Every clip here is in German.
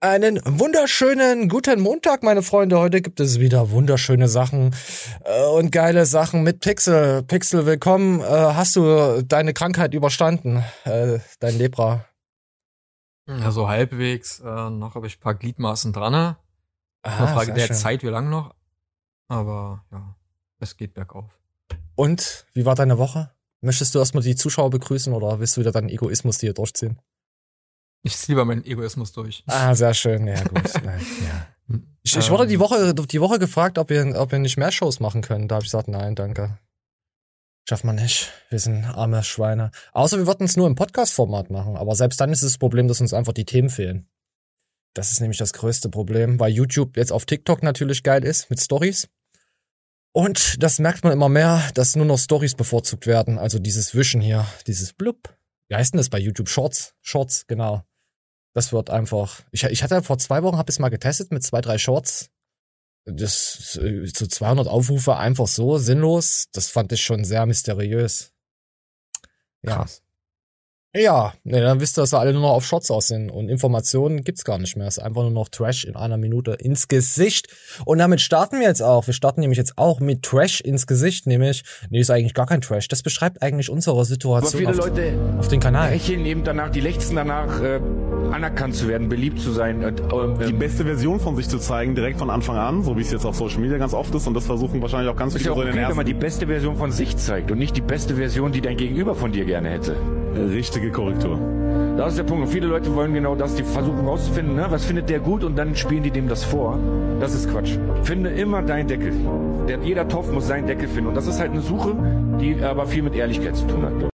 Einen wunderschönen guten Montag, meine Freunde. Heute gibt es wieder wunderschöne Sachen äh, und geile Sachen mit Pixel. Pixel, willkommen. Äh, hast du deine Krankheit überstanden? Äh, dein Lepra? Ja, so halbwegs. Äh, noch habe ich ein paar Gliedmaßen dran. Ah, Frage der schön. Zeit, wie lange noch? Aber ja, es geht bergauf. Und wie war deine Woche? Möchtest du erstmal die Zuschauer begrüßen oder willst du wieder deinen Egoismus hier durchziehen? Ich ziehe lieber meinen Egoismus durch. Ah, sehr schön. Ja, gut. Nein, ja. Ich, ich wurde die ähm. Woche, die Woche gefragt, ob wir, ob wir nicht mehr Shows machen können. Da habe ich gesagt, nein, danke. Schafft man nicht. Wir sind arme Schweine. Außer wir würden es nur im Podcast-Format machen. Aber selbst dann ist es das Problem, dass uns einfach die Themen fehlen. Das ist nämlich das größte Problem, weil YouTube jetzt auf TikTok natürlich geil ist mit Stories. Und das merkt man immer mehr, dass nur noch Stories bevorzugt werden. Also dieses Wischen hier, dieses Blub. Wie heißt denn das bei YouTube? Shorts. Shorts, genau. Das wird einfach. Ich, ich hatte vor zwei Wochen, habe es mal getestet mit zwei, drei Shorts. Das so 200 Aufrufe einfach so sinnlos. Das fand ich schon sehr mysteriös. Ja. Krass. Ja, ne, dann wisst ihr, dass wir alle nur noch auf Shots aus sind und Informationen gibt's gar nicht mehr. Es ist einfach nur noch Trash in einer Minute ins Gesicht. Und damit starten wir jetzt auch. Wir starten nämlich jetzt auch mit Trash ins Gesicht, nämlich, nee, ist eigentlich gar kein Trash. Das beschreibt eigentlich unsere Situation auf, auf, den Kanal. Hecheln eben danach, die lechzen danach, äh, anerkannt zu werden, beliebt zu sein. Äh, die beste Version von sich zu zeigen, direkt von Anfang an, so wie es jetzt auf Social Media ganz oft ist. Und das versuchen wahrscheinlich auch ganz viele ist ja auch okay, wenn man die beste Version von sich zeigt und nicht die beste Version, die dein Gegenüber von dir gerne hätte. Richtige Korrektur. Das ist der Punkt. Und viele Leute wollen genau das, die versuchen herauszufinden, ne, was findet der gut und dann spielen die dem das vor. Das ist Quatsch. Finde immer deinen Deckel. Denn jeder Topf muss seinen Deckel finden. Und das ist halt eine Suche, die aber viel mit Ehrlichkeit zu tun hat.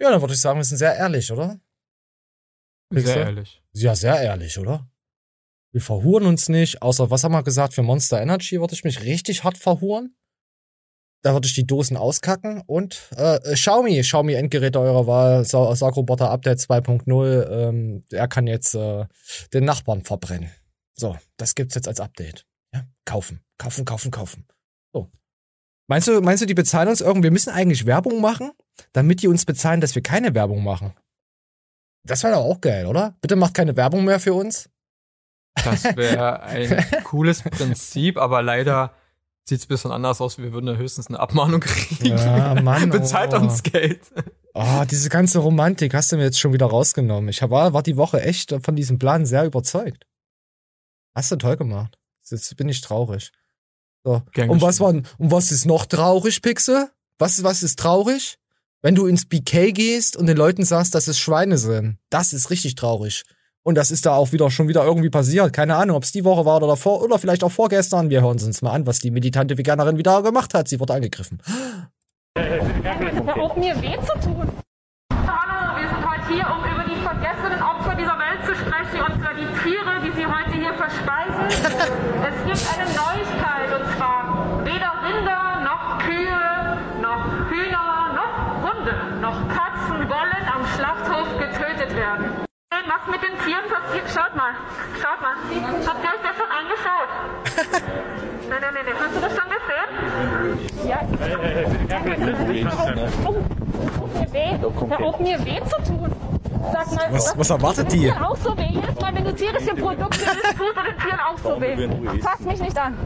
Ja, dann würde ich sagen, wir sind sehr ehrlich, oder? Sehr ehrlich. Ja, sehr ehrlich, oder? Wir verhuren uns nicht, außer was haben wir gesagt, für Monster Energy würde ich mich richtig hart verhuren. Da würde ich die Dosen auskacken und äh, äh Xiaomi, Xiaomi Endgeräte eurer Wahl, Saugroboter Update 2.0, ähm, er kann jetzt äh, den Nachbarn verbrennen. So, das gibt's jetzt als Update. Ja, kaufen, kaufen, kaufen, kaufen. So. Meinst du, meinst du, die bezahlen uns irgendwie? Wir müssen eigentlich Werbung machen, damit die uns bezahlen, dass wir keine Werbung machen. Das wäre doch auch geil, oder? Bitte macht keine Werbung mehr für uns. Das wäre ein cooles Prinzip, aber leider sieht es ein bisschen anders aus. Wir würden ja höchstens eine Abmahnung kriegen. Ja, Mann. Bezahlt oh. uns Geld. Oh, diese ganze Romantik hast du mir jetzt schon wieder rausgenommen. Ich war, war die Woche echt von diesem Plan sehr überzeugt. Hast du toll gemacht. Jetzt bin ich traurig. So. und was war, und was ist noch traurig, Pixel? Was, was ist traurig? Wenn du ins BK gehst und den Leuten sagst, dass es Schweine sind. Das ist richtig traurig. Und das ist da auch wieder schon wieder irgendwie passiert. Keine Ahnung, ob es die Woche war oder vor oder vielleicht auch vorgestern. Wir hören uns mal an, was die militante Veganerin wieder gemacht hat. Sie wurde angegriffen. Hör auf mir weh zu tun. Hallo, wir sind heute hier, um über die vergessenen Opfer dieser Welt zu sprechen, und zwar die Tiere, die sie heute hier verspeisen. mit den Tieren passiert. Schaut mal, schaut mal. Habt ihr euch das schon angeschaut? nein, nein, nein, hast du das schon gesehen? Ja. Hör auf mir weh zu tun. Sag mal, was, was erwartet die? auch so weh. Jedes Mal, wenn du tierische Produkte isst, tut den Tieren auch so weh. Fass mich nicht an.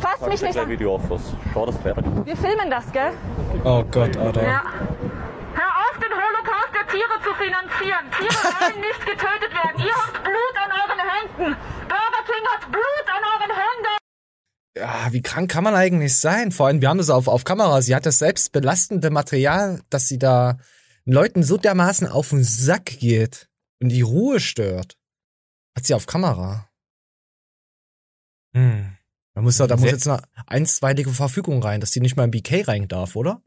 Fass mich nicht an. Video auf, was. Schau das fertig. Wir filmen das, gell? Oh Gott, Alter. Ja. Tiere zu finanzieren. Tiere sollen nicht getötet werden. Ihr habt Blut an euren Händen. Burger King hat Blut an euren Händen. Ja, wie krank kann man eigentlich sein? Vor allem, wir haben das auf, auf Kamera. Sie hat das selbst belastende Material, dass sie da Leuten so dermaßen auf den Sack geht und die Ruhe stört. Hat sie auf Kamera. Hm. Da muss, da, muss jetzt eine einstweilige Verfügung rein, dass die nicht mal im BK rein darf, oder?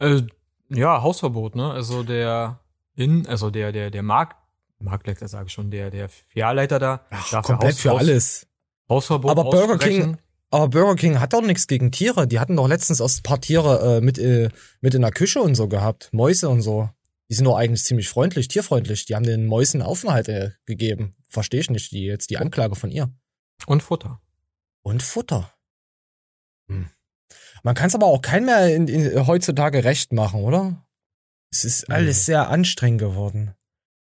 Äh, ja, Hausverbot, ne? Also der in, also der, der, der Markt, Marktleiter sage ich schon, der, der Filialleiter da. Ach, komplett Haus, für Haus, alles. Hausverbot. Aber Burger King, aber Burger King hat doch nichts gegen Tiere. Die hatten doch letztens aus ein paar Tiere äh, mit, äh, mit in der Küche und so gehabt. Mäuse und so. Die sind doch eigentlich ziemlich freundlich, tierfreundlich. Die haben den Mäusen Aufenthalt äh, gegeben. Verstehe ich nicht, die jetzt die Anklage von ihr. Und Futter. Und Futter. Hm. Man kann es aber auch kein mehr in, in, heutzutage recht machen, oder? Es ist alles sehr anstrengend geworden.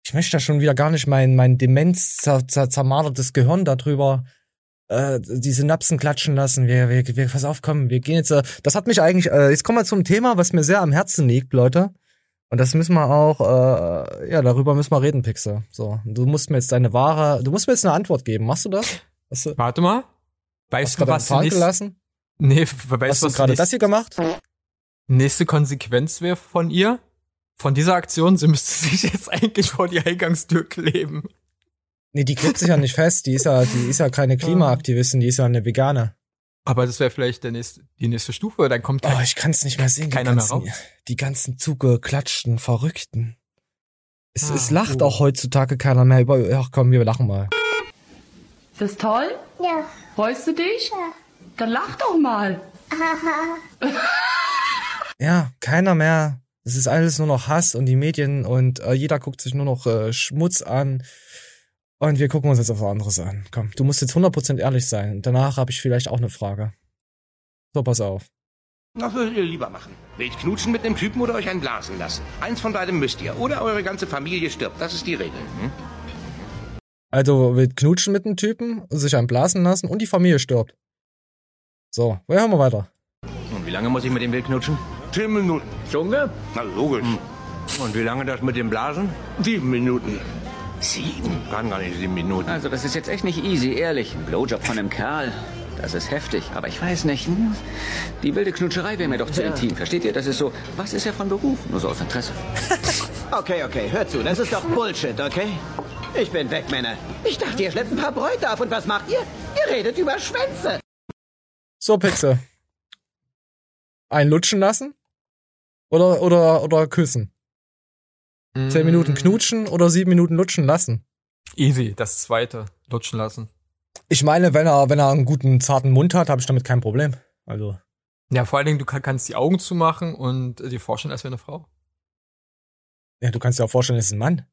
ich möchte da schon wieder gar nicht mein, mein Demenz zermartertes Gehirn darüber äh, die Synapsen klatschen lassen. Wir, wir, wir, pass auf, komm, wir gehen jetzt. Äh, das hat mich eigentlich. Äh, jetzt kommen wir zum Thema, was mir sehr am Herzen liegt, Leute. Und das müssen wir auch, äh, ja, darüber müssen wir reden, Pixel. So, du musst mir jetzt deine wahre, du musst mir jetzt eine Antwort geben. Machst du das? Du, Warte mal. Weißt du, was du nächst, gelassen? Nee, weißt du, was du gerade das hier gemacht? Nächste Konsequenz wäre von ihr, von dieser Aktion, sie müsste sich jetzt eigentlich vor die Eingangstür kleben. Nee, die klebt sich ja nicht fest. Die ist ja, die ist ja keine Klimaaktivistin, die ist ja eine Vegane. Aber das wäre vielleicht der nächste, die nächste Stufe. Dann kommt kein, oh, ich kann es nicht mehr sehen. Keiner ganzen, mehr raus. Die ganzen zugeklatschten Verrückten. Es, ah, es lacht oh. auch heutzutage keiner mehr über. Ach komm, wir lachen mal. Ist das toll? Ja. Freust du dich? Ja. Dann lach doch mal. ja, keiner mehr. Es ist alles nur noch Hass und die Medien und äh, jeder guckt sich nur noch äh, Schmutz an. Und wir gucken uns jetzt auf was anderes an. Komm, du musst jetzt 100% ehrlich sein. Danach habe ich vielleicht auch eine Frage. So, pass auf. Was würdet ihr lieber machen? Wild knutschen mit einem Typen oder euch einen blasen lassen? Eins von beidem müsst ihr. Oder eure ganze Familie stirbt. Das ist die Regel. Hm? Also wild knutschen mit einem Typen, sich einen blasen lassen und die Familie stirbt. So, wo hören wir weiter? Und wie lange muss ich mit dem wild knutschen? Zehn Minuten. Junge? Na, logisch. Hm. Und wie lange das mit dem Blasen? Sieben Minuten. Sieben? Kann gar nicht sieben Minuten. Also, das ist jetzt echt nicht easy, ehrlich. Ein Blowjob von einem Kerl. Das ist heftig, aber ich weiß nicht. Hm? Die wilde Knutscherei wäre mir doch zu ja. intim. Versteht ihr? Das ist so, was ist er von Beruf? Nur so aus Interesse. okay, okay, hört zu. Das ist doch Bullshit, okay? Ich bin weg, Männer. Ich dachte, ihr schleppt ein paar Bräute auf. Und was macht ihr? Ihr redet über Schwänze. So, Pixel. Ein lutschen lassen? Oder, oder, oder küssen? Zehn Minuten knutschen oder sieben Minuten lutschen lassen? Easy, das zweite, lutschen lassen. Ich meine, wenn er, wenn er einen guten, zarten Mund hat, habe ich damit kein Problem. Also. Ja, vor allen Dingen, du kannst die Augen zumachen und dir vorstellen, als wäre eine Frau. Ja, du kannst dir auch vorstellen, es ist ein Mann.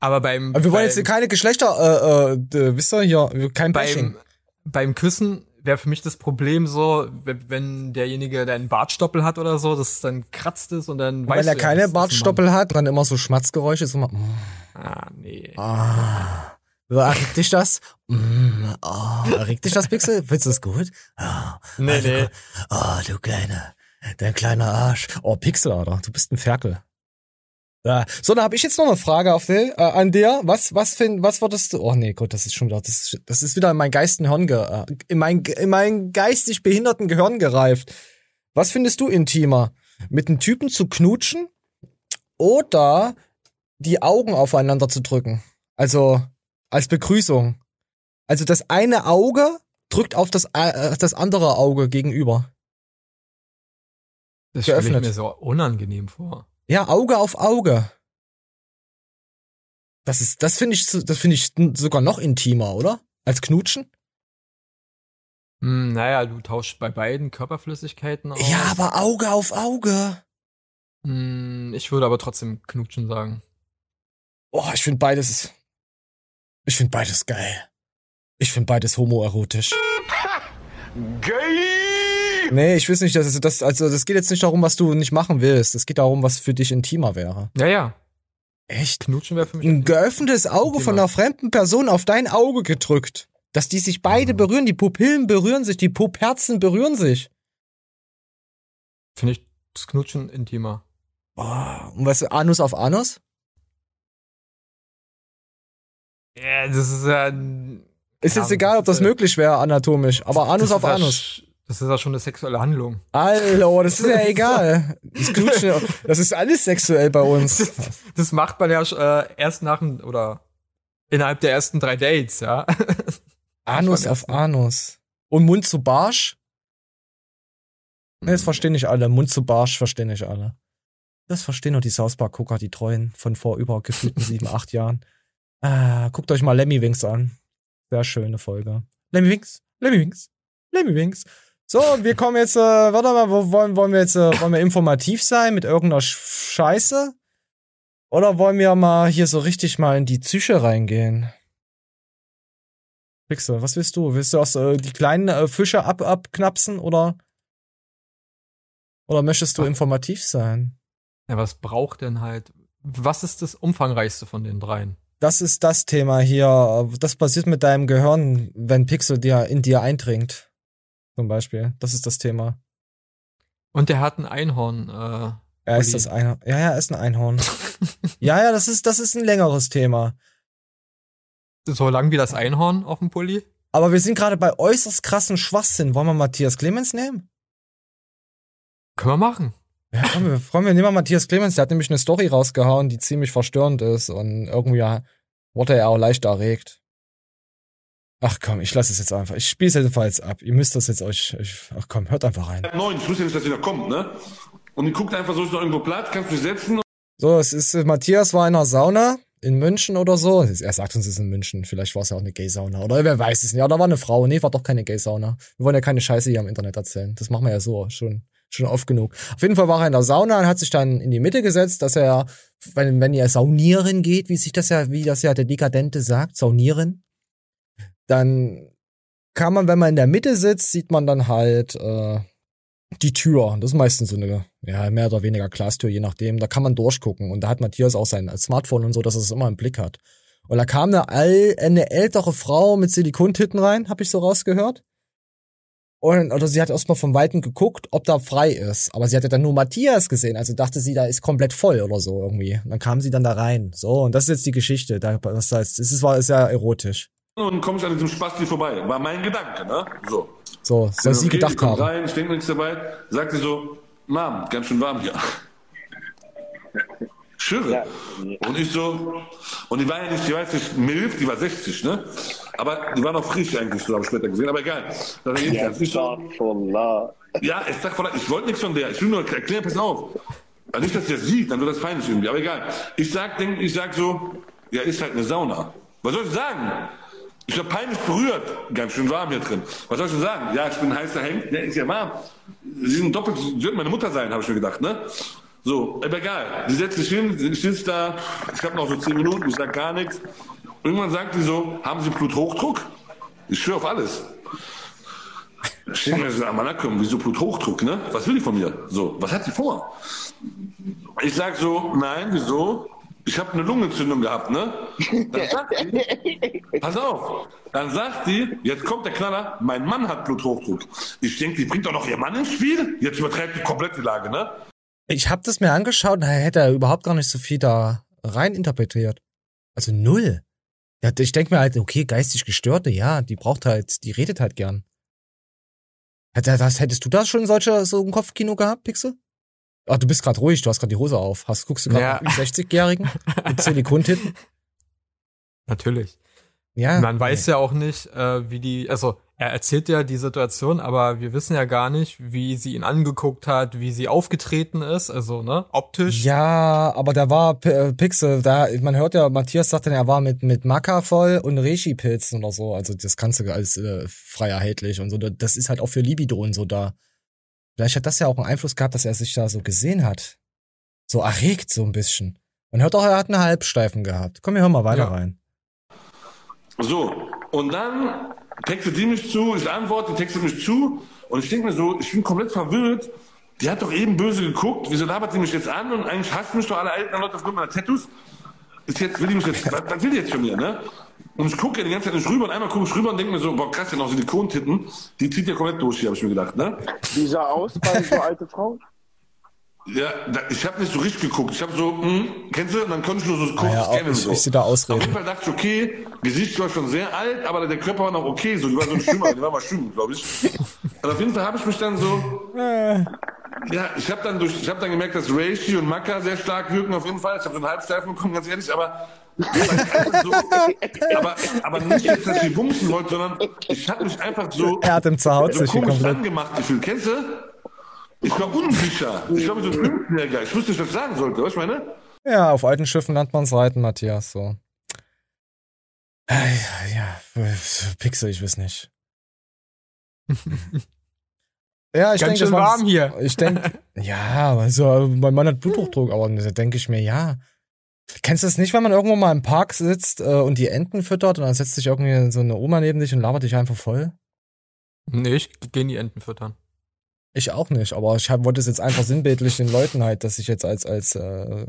Aber beim. Aber wir wollen jetzt keine Geschlechter, äh, äh, wisst ihr, hier, kein beim, Beim Küssen wäre für mich das Problem so, wenn derjenige der einen Bartstoppel hat oder so, dass dann kratzt es und dann und weiß Wenn er keine ja, Bartstoppel hat, dann immer so Schmatzgeräusche, so mal, mm. Ah, nee. Ah. Erregt dich das? Mm, oh, erregt dich das, Pixel? Findest du das gut? Oh, nee, also, nee. Oh, du kleiner, dein kleiner Arsch. Oh, Pixel, Alter, du bist ein Ferkel. Ja. So, dann habe ich jetzt noch eine Frage auf äh, an dir. Was, was find, was würdest du? Oh nee, Gott, das ist schon wieder, das, das ist wieder in mein geistigen Hirn, ge, äh, in mein, in mein geistig behinderten Gehirn gereift. Was findest du intimer? Mit einem Typen zu knutschen oder die Augen aufeinander zu drücken? Also als Begrüßung. Also das eine Auge drückt auf das, äh, das andere Auge gegenüber. Das stelle ich mir so unangenehm vor. Ja, Auge auf Auge. Das ist, das finde ich, das finde ich sogar noch intimer, oder? Als Knutschen? Hm, naja, du tauschst bei beiden Körperflüssigkeiten aus. Ja, aber Auge auf Auge. Hm, ich würde aber trotzdem Knutschen sagen. Oh, ich finde beides, ich finde beides geil. Ich finde beides homoerotisch. Geil! Nee, ich weiß nicht, das das, also das geht jetzt nicht darum, was du nicht machen willst. Es geht darum, was für dich intimer wäre. Ja, ja. Echt? Knutschen wäre für mich. Ein geöffnetes Auge intimer. von einer fremden Person auf dein Auge gedrückt. Dass die sich beide mhm. berühren, die Pupillen berühren sich, die Pupherzen berühren sich. Finde ich das Knutschen intimer. Oh, und was, Anus auf Anus? Ja, das ist ja. Ist jetzt egal, ob das möglich wäre anatomisch, aber Anus auf Anus. Das ist ja schon eine sexuelle Handlung. Hallo, das ist ja egal. Das, das ist alles sexuell bei uns. Das, das macht man ja äh, erst nach dem, oder innerhalb der ersten drei Dates, ja. Anus auf Anus. Und Mund zu Barsch? Ne, das verstehen nicht alle. Mund zu Barsch verstehen nicht alle. Das verstehen nur die South Park Gucker, die treuen von vor über gefühlten sieben, acht Jahren. Ah, guckt euch mal Lemmy Wings an. Sehr schöne Folge. Lemmy Wings, Lemmy Wings, Lemmy Wings. So, wir kommen jetzt, äh, warte mal, wo wollen, wollen wir jetzt, äh, wollen wir informativ sein mit irgendeiner Scheiße? Oder wollen wir mal hier so richtig mal in die Psyche reingehen? Pixel, was willst du? Willst du auch äh, die kleinen äh, Fische ab abknapsen oder? Oder möchtest du informativ sein? Ja, was braucht denn halt was ist das umfangreichste von den dreien? Das ist das Thema hier. Das passiert mit deinem Gehirn, wenn Pixel dir in dir eindringt. Zum Beispiel. Das ist das Thema. Und der hat ein Einhorn. Äh, er ist das Einhorn. Ja, ja, er ist ein Einhorn. ja, ja, das ist, das ist ein längeres Thema. So lang wie das Einhorn auf dem Pulli? Aber wir sind gerade bei äußerst krassen Schwachsinn. Wollen wir Matthias Clemens nehmen? Können wir machen. Ja, komm, wir freuen wir nehmen mal Matthias Clemens. Der hat nämlich eine Story rausgehauen, die ziemlich verstörend ist und irgendwie wurde er auch leicht erregt. Ach komm, ich lasse es jetzt einfach. Ich spiele es jedenfalls ab. Ihr müsst das jetzt euch. Ich, ach komm, hört einfach rein. Neun, ich wusste nicht, dass wieder kommt, ne? Und die guckt einfach so, ist noch irgendwo Platz, kannst du dich setzen. So, es ist, Matthias war in einer Sauna in München oder so. Er sagt uns, es ist in München. Vielleicht war es ja auch eine Gay-Sauna. Oder wer weiß es nicht. Ja, da war eine Frau. Nee, war doch keine Gay-Sauna. Wir wollen ja keine Scheiße hier im Internet erzählen. Das machen wir ja so schon, schon oft genug. Auf jeden Fall war er in der Sauna und hat sich dann in die Mitte gesetzt, dass er, wenn, wenn ihr saunieren geht, wie sich das ja, wie das ja der Dekadente sagt, saunieren, dann kann man, wenn man in der Mitte sitzt, sieht man dann halt, äh, die Tür. Das ist meistens so eine, ja, mehr oder weniger Glastür, je nachdem. Da kann man durchgucken. Und da hat Matthias auch sein Smartphone und so, dass er es immer im Blick hat. Und da kam eine, eine ältere Frau mit Silikontitten rein, habe ich so rausgehört. Und, oder sie hat erstmal vom Weiten geguckt, ob da frei ist. Aber sie hatte dann nur Matthias gesehen, also dachte sie, da ist komplett voll oder so irgendwie. Und dann kam sie dann da rein. So, und das ist jetzt die Geschichte. Da, das heißt, es ist, war sehr erotisch. Und komme ich an diesem Spasti vorbei. War mein Gedanke, ne? So. So, soll sie okay, gedacht haben. rein, ich denke nichts dabei. Sagt sie so, Mom, ganz schön warm hier. Schöre. Ja. Und ich so, und die war ja nicht, die weiß nicht, Milf, die war 60, ne? Aber die war noch frisch eigentlich, so habe ich später gesehen, aber egal. Das ist ja, ich so, ja, ich sag, ich wollte nichts von der, ich will nur erklären, pass auf. Also nicht, dass sie das sieht, dann wird das peinlich irgendwie, aber egal. Ich sag, denk, ich sag so, ja, ist halt eine Sauna. Was soll ich sagen? Ich war peinlich berührt. Ganz schön warm hier drin. Was soll ich denn sagen? Ja, ich bin heißer Hemd. Ja, ist ja warm. Sie sind doppelt, sie wird meine Mutter sein, habe ich mir gedacht, ne? So, aber egal. Sie setzt sich hin, sie sitzt da. Ich habe noch so zehn Minuten, ich sag gar nichts. Irgendwann sagt sie so, haben Sie Bluthochdruck? Ich schwöre auf alles. Ich denke mir so, Amanakum, wieso Bluthochdruck, ne? Was will die von mir? So, was hat sie vor? Ich sag so, nein, wieso? Ich habe eine Lungenentzündung gehabt, ne? Dann sagt die, pass auf, dann sagt die, jetzt kommt der Knaller, mein Mann hat Bluthochdruck. Ich denke, die bringt doch noch ihr Mann ins Spiel? Jetzt übertreibt die komplett die Lage, ne? Ich habe das mir angeschaut, da hätte er überhaupt gar nicht so viel da rein interpretiert. Also null. Ja, ich denke mir halt, okay, geistig Gestörte, ja, die braucht halt, die redet halt gern. hättest du da schon solche, so ein Kopfkino gehabt, Pixel? Ach, du bist gerade ruhig, du hast gerade die Hose auf. Hast, guckst du gerade ja. 60-Jährigen mit Silikontinten? Natürlich. Ja. Man weiß ja auch nicht, äh, wie die, also er erzählt ja die Situation, aber wir wissen ja gar nicht, wie sie ihn angeguckt hat, wie sie aufgetreten ist, also ne, optisch. Ja, aber da war P äh, Pixel, da man hört ja, Matthias sagt dann, er war mit mit Maca voll und Reishi-Pilzen oder so, also das kannst du als äh, frei erhältlich und so. Das ist halt auch für Libido und so da. Vielleicht hat das ja auch einen Einfluss gehabt, dass er sich da so gesehen hat. So erregt so ein bisschen. Man hört auch, er hat einen Halbsteifen gehabt. Komm, wir hören mal weiter ja. rein. So, und dann textet die mich zu, ich antworte, textet mich zu und ich denke mir so, ich bin komplett verwirrt. Die hat doch eben böse geguckt, wieso labert sie mich jetzt an und eigentlich hasst mich doch alle alten Leute aufgrund meiner Tattoos. Ist jetzt, will die mich jetzt, was will die jetzt von mir, ne? Und ich gucke ja die ganze Zeit nicht rüber und einmal gucke ich rüber und denke mir so, boah, krass, ja noch Silikontitten, die zieht ja komplett durch hier, habe ich mir gedacht, ne? Wie sah aus bei so alte Frau? Ja, da, ich habe nicht so richtig geguckt. Ich habe so, hm, kennst du? Und dann konnte ich nur so kurz ah ja, scannen. Ich, so. ich sie da ausreden. Auf jeden Fall dachte ich, okay, Gesicht war schon sehr alt, aber der Körper war noch okay. So, die war so ein Schwimmer, die war mal schwimmen, glaube ich. Und auf jeden Fall habe ich mich dann so, äh. ja, ich habe dann durch, ich habe dann gemerkt, dass Reishi und Maka sehr stark wirken auf jeden Fall. Ich habe so einen Halbsteifen bekommen, ganz ehrlich, aber so, aber, aber nicht jetzt, dass ich bumsen wollte, sondern ich habe mich einfach so, er hat im Zuhause so komisch angemacht gefühlt. Kennst du? Ich war unsicher. Ich glaube, so ein Fünfjähriger. Ich wusste nicht, was ich sagen sollte. Was ich meine? Ja, auf alten Schiffen lernt man Reiten, Matthias, so. Ja, ja, Pixel, ich weiß nicht. ja, ich denke, warm hier. Ich denke, ja, also mein Mann hat Bluthochdruck, aber da denke ich mir, ja. Kennst du das nicht, wenn man irgendwo mal im Park sitzt äh, und die Enten füttert und dann setzt sich irgendwie so eine Oma neben dich und labert dich einfach voll? Nee, ich gehe die Enten füttern. Ich auch nicht, aber ich hab, wollte es jetzt einfach sinnbildlich den Leuten halt, dass ich jetzt als, als äh,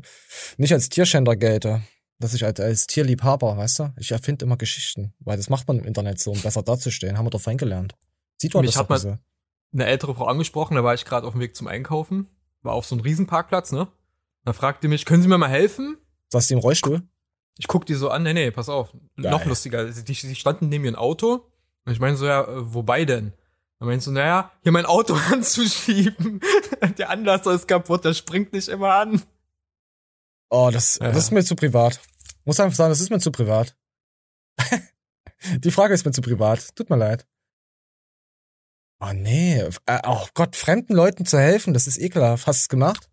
nicht als Tierschänder gelte, dass ich als, als Tierliebhaber, weißt du? Ich erfinde immer Geschichten, weil das macht man im Internet so, um besser dazustehen. Haben wir doch fein gelernt. Sieht man Mich das hat mal eine ältere Frau angesprochen, da war ich gerade auf dem Weg zum Einkaufen, war auf so einem Riesenparkplatz, ne? Da fragte mich, können Sie mir mal helfen? Saß die im Rollstuhl? Ich guck die so an, nee, nee, pass auf. Geil. Noch lustiger. Die, die standen neben mir ein Auto. Und ich meine so, ja, äh, wobei denn? Dann meinst du, naja, hier mein Auto anzuschieben. der Anlasser ist kaputt, der springt nicht immer an. Oh, das, Ja. das ist mir zu privat. Muss einfach sagen, das ist mir zu privat. die Frage ist mir zu privat. Tut mir leid. Oh nee. Oh Gott, fremden Leuten zu helfen, das ist ekelhaft. Hast du es gemacht?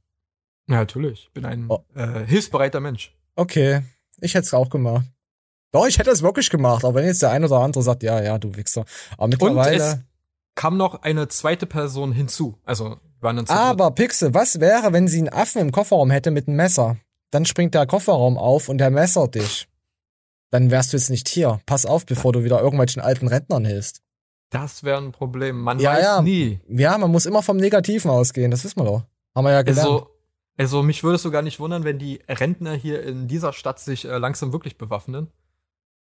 Ja, natürlich. Ich bin ein Oh. äh, hilfsbereiter Mensch. Okay. Ich hätte es auch gemacht. Doch, ich hätte es wirklich gemacht, auch wenn jetzt der ein oder andere sagt, ja, ja, du Wichser. Aber Und es mittlerweile. kam noch eine zweite Person hinzu. Also waren dann. Aber Pixel, was wäre, wenn sie einen Affen im Kofferraum hätte mit einem Messer? Dann springt der Kofferraum auf und der messert dich. Dann wärst du jetzt nicht hier. Pass auf, bevor du wieder irgendwelchen alten Rentnern hilfst. das wäre ein Problem. Man Ja, weiß ja. nie. Ja, man muss immer vom Negativen ausgehen, das wissen wir doch. Haben wir ja gelernt. Also, also mich würde es sogar nicht wundern, wenn die Rentner hier in dieser Stadt sich äh, langsam wirklich bewaffnen.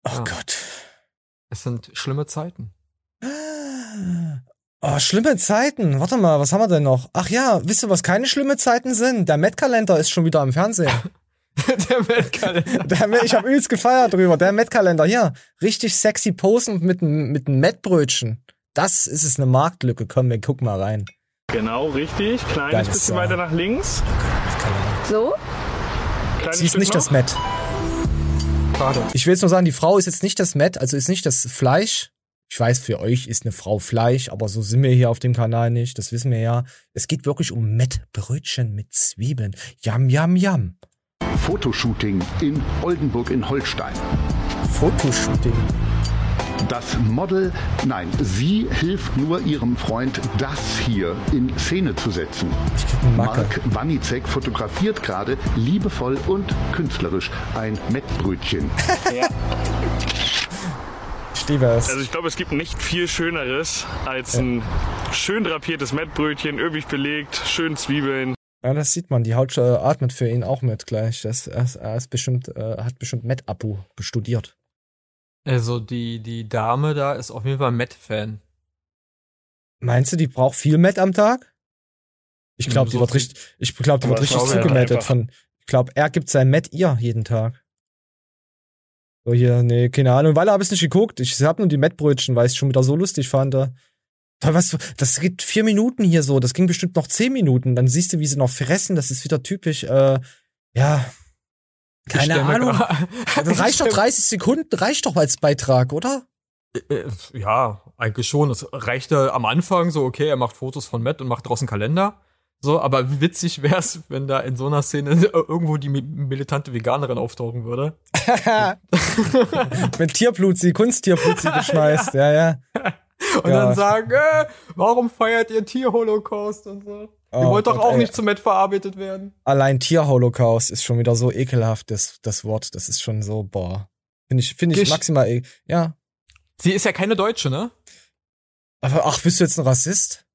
oh ja. Gott. Es sind schlimme Zeiten. Oh, schlimme Zeiten. Warte mal, was haben wir denn noch? Ach ja, wisst ihr, was keine schlimme Zeiten sind? Der Met-Kalender ist schon wieder im Fernsehen. Der Weltkalender. Der, Met- ich habe übelst gefeiert drüber. Der Met-Kalender, hier. Richtig sexy Posen mit, mit einem Met-Brötchen. Das ist es eine Marktlücke. Komm, wir gucken mal rein. Genau, richtig. Kleines Geiles bisschen Jahr. weiter nach links. So? Kleines Sie ist Stück nicht noch. das Met. Schade. Ich will jetzt nur sagen, die Frau ist jetzt nicht das Met, also ist nicht das Fleisch. Ich weiß, für euch ist eine Frau Fleisch, aber so sind wir hier auf dem Kanal nicht. Das wissen wir ja. Es geht wirklich um Met-Brötchen mit Zwiebeln. Yam, yam, yam. Fotoshooting in Oldenburg in Holstein. Fotoshooting. Das Model, nein, sie hilft nur ihrem Freund, das hier in Szene zu setzen. Macke. Mark Wanicek fotografiert gerade liebevoll und künstlerisch ein Mettbrötchen. Es. Also ich glaube, es gibt nicht viel Schöneres als ein schön drapiertes Mettbrötchen, üppig belegt, schön Zwiebeln. Ja, das sieht man. Die Haut äh, atmet für ihn auch mit gleich. Das, er, ist- er ist bestimmt, äh, hat bestimmt Met-Abu studiert. Also die, die Dame da ist auf jeden Fall Met-Fan. Meinst du, die braucht viel Met am Tag? Ich glaube, die so wird richtig, ich glaube, die wird ich richtig glaube, er zugemettet von, ich glaube, er gibt sein Met ihr jeden Tag. So hier, nee, keine Ahnung, weil er habe ich nicht geguckt. Ich habe nur die Mettbrötchen, weil ich es schon wieder so lustig fand. Da, was, das geht vier Minuten hier so, das ging bestimmt noch zehn Minuten. Dann siehst du, wie sie noch fressen, das ist wieder typisch, äh, ja, keine Ahnung. Das reicht Ich doch stell- 30 Sekunden, reicht doch als Beitrag, oder? Äh, Ja, eigentlich schon. Es reichte am Anfang so, okay, er macht Fotos von Matt und macht draußen Kalender. So, aber witzig wär's, wenn da in so einer Szene irgendwo die mi- militante Veganerin auftauchen würde. Wenn Tierblut sie, Kunsttierblut sie beschmeißt, ja, ja. Und Ja. dann sagen, äh, warum feiert ihr Tierholocaust und so? Oh ihr wollt doch Gott, auch ey. nicht zum Matt verarbeitet werden. Allein Tierholocaust ist schon wieder so ekelhaft, das, das Wort. Das ist schon so, boah. Finde ich, finde ich Gesch- maximal, e ja. Sie ist ja keine Deutsche, ne? Aber ach, bist du jetzt ein Rassist?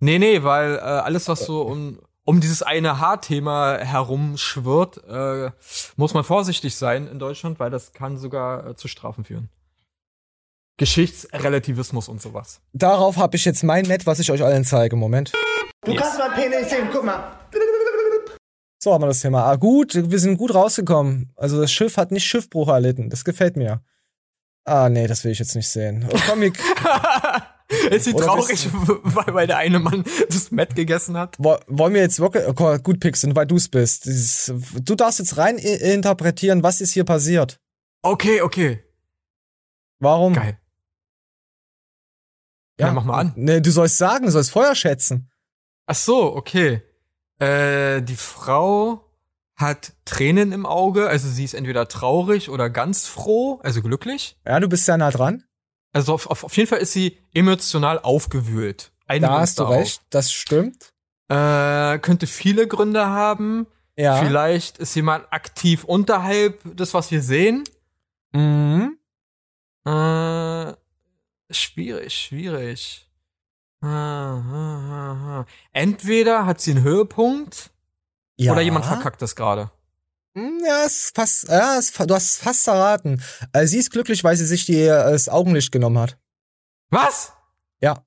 Nee, nee, weil äh, alles, was so um, um dieses eine Haarthema herumschwirrt, äh, muss man vorsichtig sein in Deutschland, weil das kann sogar äh, zu Strafen führen. Geschichtsrelativismus und sowas. Darauf habe ich jetzt mein Net, was ich euch allen zeige. Moment. Du kannst mein Penis sehen, guck mal. So haben wir das Thema. Ah, gut, wir sind gut rausgekommen. Also das Schiff hat nicht Schiffbruch erlitten. Das gefällt mir. Ah, nee, das will ich jetzt nicht sehen. Oh, komm, wir, Ist sie traurig, weil, weil der eine Mann das Matt gegessen hat? Wo- Wollen wir jetzt wirklich, okay, gut, Pixel, weil du's bist. Dieses, du darfst jetzt rein interpretieren, was ist hier passiert. Okay, okay. Warum? Geil. Ja, mach mal an. Nee, du sollst sagen, du sollst Feuer schätzen. Ach so, okay. Äh, die Frau hat Tränen im Auge, also sie ist entweder traurig oder ganz froh, also glücklich. Ja, du bist sehr nah dran. Also auf, auf, auf jeden Fall ist sie emotional aufgewühlt. Da hast du darauf. recht, das stimmt. Äh, könnte viele Gründe haben. Ja. Vielleicht ist jemand aktiv unterhalb des, was wir sehen. Mhm. Äh, schwierig, schwierig. Entweder hat sie einen Höhepunkt ja. oder jemand verkackt das gerade. Hm, ja, es ist fast, ja, es, du hast es fast erraten. Äh, sie ist glücklich, weil sie sich die, äh, das Augenlicht genommen hat. Was? Ja.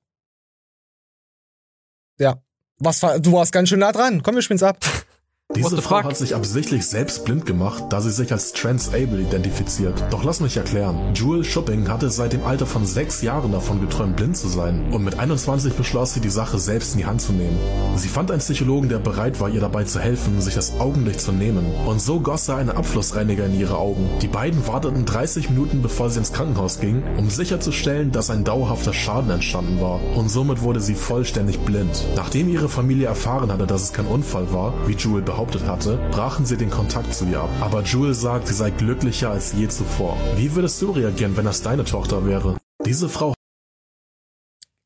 Ja. Was, du warst ganz schön nah dran. Komm, wir spielen's ab. Diese Frau hat sich absichtlich selbst blind gemacht, da sie sich als Trans-Able identifiziert. Doch lass mich erklären. Jewel Schupping hatte seit dem Alter von sechs Jahren davon geträumt, blind zu sein. Und mit 21 beschloss sie, die Sache selbst in die Hand zu nehmen. Sie fand einen Psychologen, der bereit war, ihr dabei zu helfen, sich das Augenlicht zu nehmen. Und so goss er einen Abflussreiniger in ihre Augen. Die beiden warteten 30 Minuten, bevor sie ins Krankenhaus ging, um sicherzustellen, dass ein dauerhafter Schaden entstanden war. Und somit wurde sie vollständig blind. Nachdem ihre Familie erfahren hatte, dass es kein Unfall war, wie Jewel behauptet, behauptet hatte, brachen sie den Kontakt zu ihr ab. Aber Jules sagt, sie sei glücklicher als je zuvor. Wie würdest du reagieren, wenn das deine Tochter wäre? Diese Frau.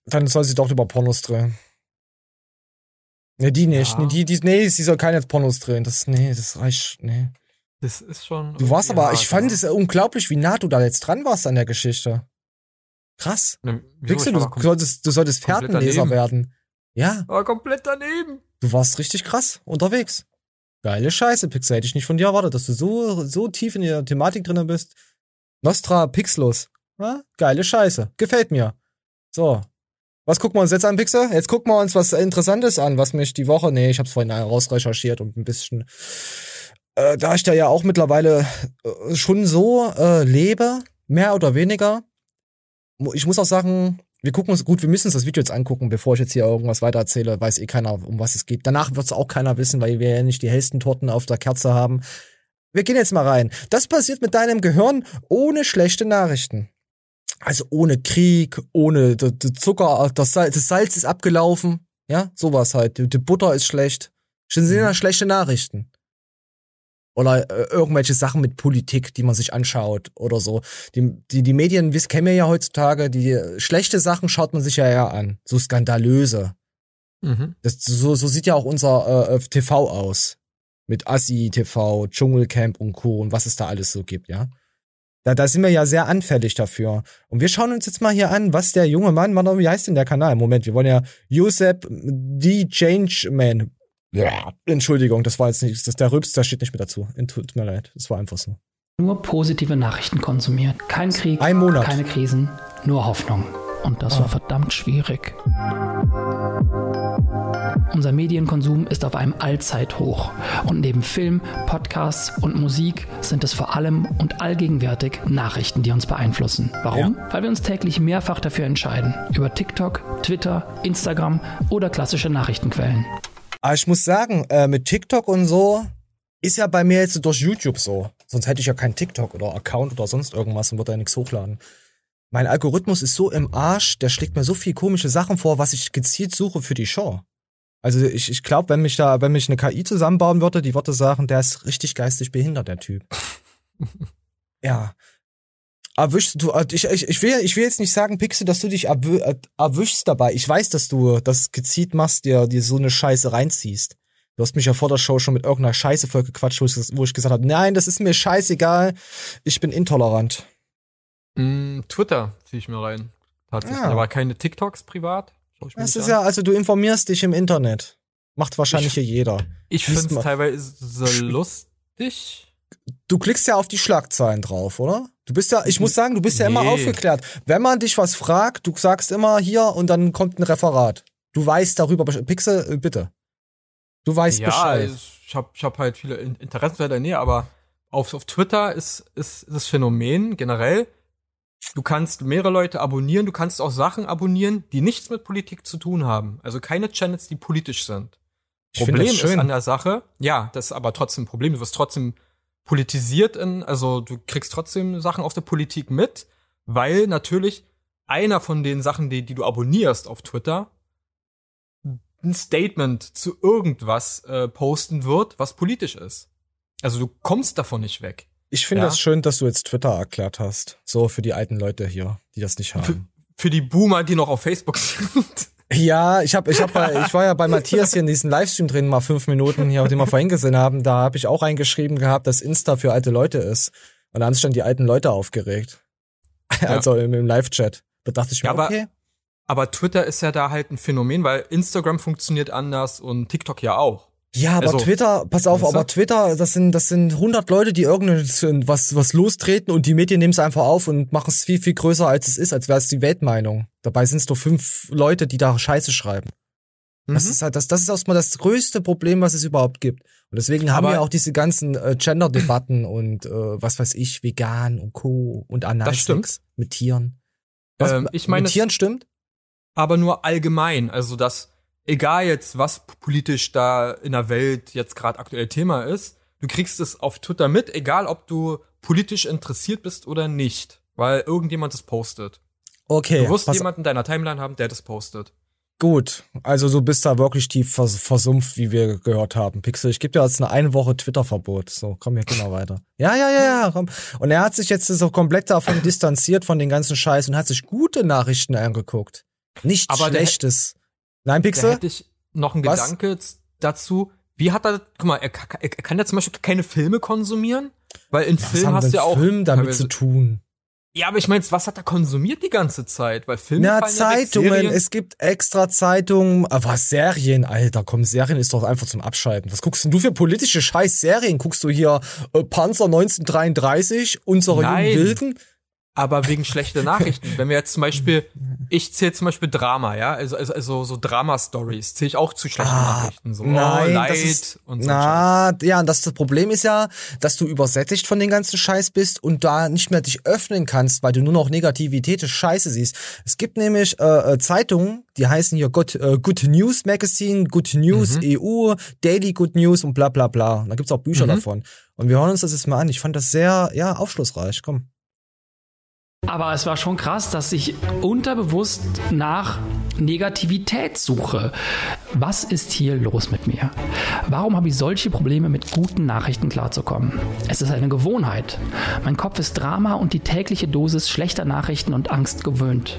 Dann soll sie doch über Pornos drehen. Ne, die nicht. Ja. Nee, die, die, nee, sie soll keine Pornos drehen. Das, nee, das reicht, nee. Das ist schon. Du warst aber, ich fand es unglaublich, wie nah du da jetzt dran warst an der Geschichte. Krass. Ne, Wixel, du, solltest, du solltest Fährtenleser werden. Ja. Aber komplett daneben. Du warst richtig krass unterwegs. Geile Scheiße, Pixel. Hätte ich nicht von dir erwartet, dass du so, so tief in der Thematik drin bist. Nostra Pixlos. Ja? Geile Scheiße. Gefällt mir. So. Was gucken wir uns jetzt an, Pixel? Jetzt gucken wir uns was Interessantes an, was mich die Woche, nee, ich hab's vorhin rausrecherchiert und ein bisschen, äh, da ich da ja auch mittlerweile äh, schon so äh, lebe, mehr oder weniger. Ich muss auch sagen, wir gucken uns, gut, wir müssen uns das Video jetzt angucken, bevor ich jetzt hier irgendwas weiter erzähle, weiß eh keiner, um was es geht. Danach wird es auch keiner wissen, weil wir ja nicht die hellsten Torten auf der Kerze haben. Wir gehen jetzt mal rein. Das passiert mit deinem Gehirn ohne schlechte Nachrichten. Also ohne Krieg, ohne Zucker, das Salz, das Salz ist abgelaufen, ja, sowas halt. Die, Butter ist schlecht. Schon sind ja mhm. schlechte Nachrichten oder äh, irgendwelche Sachen mit Politik, die man sich anschaut oder so. Die, die, die Medien, wisst, kennen wir ja heutzutage, die schlechte Sachen schaut man sich ja eher an. So skandalöse. Mhm. Das, so, so sieht ja auch unser äh, TV aus. Mit Assi TV, Dschungelcamp und Co. und was es da alles so gibt, ja. Da, da sind wir ja sehr anfällig dafür. Und wir schauen uns jetzt mal hier an, was der junge Mann, Mann, wie heißt denn der Kanal? Moment, wir wollen ja Josep the Changeman ja. Entschuldigung, das war jetzt nicht, das, der Rübs, da steht nicht mehr dazu. Tut mir leid, das war einfach so. Nur positive Nachrichten konsumiert. Kein Krieg, Ein Monat. keine Krisen, nur Hoffnung. Und das war ah. verdammt schwierig. Unser Medienkonsum ist auf einem Allzeithoch. Und neben Film, Podcasts und Musik sind es vor allem und allgegenwärtig Nachrichten, die uns beeinflussen. Warum? Ja. Weil wir uns täglich mehrfach dafür entscheiden. Über TikTok, Twitter, Instagram oder klassische Nachrichtenquellen. Aber ich muss sagen, äh, mit TikTok und so ist ja bei mir jetzt durch YouTube so. Sonst hätte ich ja keinen TikTok oder Account oder sonst irgendwas und würde da nichts hochladen. Mein Algorithmus ist so im Arsch, der schlägt mir so viel komische Sachen vor, was ich gezielt suche für die Show. Also ich, ich glaube, wenn mich da, wenn mich eine KI zusammenbauen würde, die würde sagen, der ist richtig geistig behindert, der Typ. ja erwischst du, äh, ich, ich, ich, will, ich will jetzt nicht sagen, Pixel, dass du dich äh, erwischst dabei. Ich weiß, dass du das gezielt machst, dir, dir so eine Scheiße reinziehst. Du hast mich ja vor der Show schon mit irgendeiner Scheiße voll gequatscht, wo ich, wo ich gesagt habe, nein, das ist mir scheißegal, ich bin intolerant. Mm, Twitter ziehe ich mir rein. Tatsächlich. Ja. Aber keine TikToks privat. Das ist an. ja, also du informierst dich im Internet. Macht wahrscheinlich ich, hier jeder. Ich finde es teilweise so lustig du klickst ja auf die Schlagzeilen drauf, oder? Du bist ja, ich muss sagen, du bist ja nee. immer aufgeklärt. Wenn man dich was fragt, du sagst immer hier und dann kommt ein Referat. Du weißt darüber, Pixel, äh, bitte. Du weißt ja, Bescheid. Ich hab, ich hab halt viele Interessenfelder in der Nähe, aber auf, auf Twitter ist, ist das Phänomen generell, du kannst mehrere Leute abonnieren, du kannst auch Sachen abonnieren, die nichts mit Politik zu tun haben. Also keine Channels, die politisch sind. Ich Problem ist an der Sache, ja, das ist aber trotzdem ein Problem. Du wirst trotzdem politisiert in, also du kriegst trotzdem Sachen auf der Politik mit, weil natürlich einer von den Sachen, die, die du abonnierst auf Twitter, ein Statement zu irgendwas äh, posten wird, was politisch ist. Also du kommst davon nicht weg. Ich finde ja? das schön, dass du jetzt Twitter erklärt hast. So für die alten Leute hier, die das nicht haben. Für, für die Boomer, die noch auf Facebook sind. Ja, ich habe, ich hab bei, ich war ja bei Matthias hier in diesem Livestream drin, mal fünf Minuten, hier, den wir vorhin gesehen haben. Da habe ich auch eingeschrieben gehabt, dass Insta für alte Leute ist. Und da haben sich dann die alten Leute aufgeregt. Ja. Also im, im Live-Chat. Da dachte ich mir, ja, aber, okay. Aber Twitter ist ja da halt ein Phänomen, weil Instagram funktioniert anders und TikTok ja auch. Ja, aber also, Twitter, pass auf, aber Twitter, das sind, das sind 100 Leute, die irgendwas, was lostreten und die Medien nehmen es einfach auf und machen es viel, viel größer als es ist, als wäre es die Weltmeinung. Dabei sind es nur fünf Leute, die da Scheiße schreiben. Mhm. Das ist halt, das, das ist erstmal das größte Problem, was es überhaupt gibt. Und deswegen haben aber wir auch diese ganzen äh, Gender-Debatten und äh, was weiß ich, vegan und Co. und Analsex mit Tieren. Was, ähm, ich meine, mit Tieren stimmt? Aber nur allgemein, also das egal jetzt, was politisch da in der Welt jetzt gerade aktuell Thema ist, du kriegst es auf Twitter mit, egal ob du politisch interessiert bist oder nicht, weil irgendjemand es postet. Okay. Du wirst jemanden in deiner Timeline haben, der das postet. Gut, also du bist da wirklich tief vers versumpft, wie wir gehört haben. Pixel, ich gebe dir jetzt eine eine Woche Twitter-Verbot. So, komm, hier gehen wir weiter. Ja, ja, ja, ja, komm. Und er hat sich jetzt so komplett davon distanziert von den ganzen Scheiß und hat sich gute Nachrichten angeguckt. Nicht Aber Schlechtes. Nein, Pixel? Da hätte ich noch einen Was? Gedanke dazu. Wie hat er, guck mal, er, er, kann ja zum Beispiel keine Filme konsumieren, weil in Filmen hast du ja auch. Film damit zu tun. Ja, aber ich meine, was hat er konsumiert die ganze Zeit? Weil Filme Na, Zeitungen, ja es gibt extra Zeitungen, aber Serien, Alter, komm, Serien ist doch einfach zum Abschalten. Was guckst denn du für politische Scheiß-Serien? Guckst du hier äh, Panzer 1933, unsere Nein. jungen Wilden? Aber wegen schlechter Nachrichten. Wenn wir jetzt zum Beispiel, ich zähle zum Beispiel Drama, ja, also, also, also so Drama-Stories zähle ich auch zu schlechten ah, Nachrichten. So, nein, oh, Leid ist, und so. Na, ja, das, das Problem ist ja, dass du übersättigt von den ganzen Scheiß bist und da nicht mehr dich öffnen kannst, weil du nur noch Negativität Scheiße siehst. Es gibt nämlich äh, äh, Zeitungen, die heißen hier Good, äh, Good News Magazine, Good News mhm. EU, Daily Good News und bla bla bla. Da gibt's auch Bücher mhm. davon. Und wir hören uns das jetzt mal an. Ich fand das sehr, ja, aufschlussreich. Komm. Aber es war schon krass, dass ich unterbewusst nach Negativität suche. Was ist hier los mit mir? Warum habe ich solche Probleme mit guten Nachrichten klarzukommen? Es ist eine Gewohnheit. Mein Kopf ist Drama und die tägliche Dosis schlechter Nachrichten und Angst gewöhnt.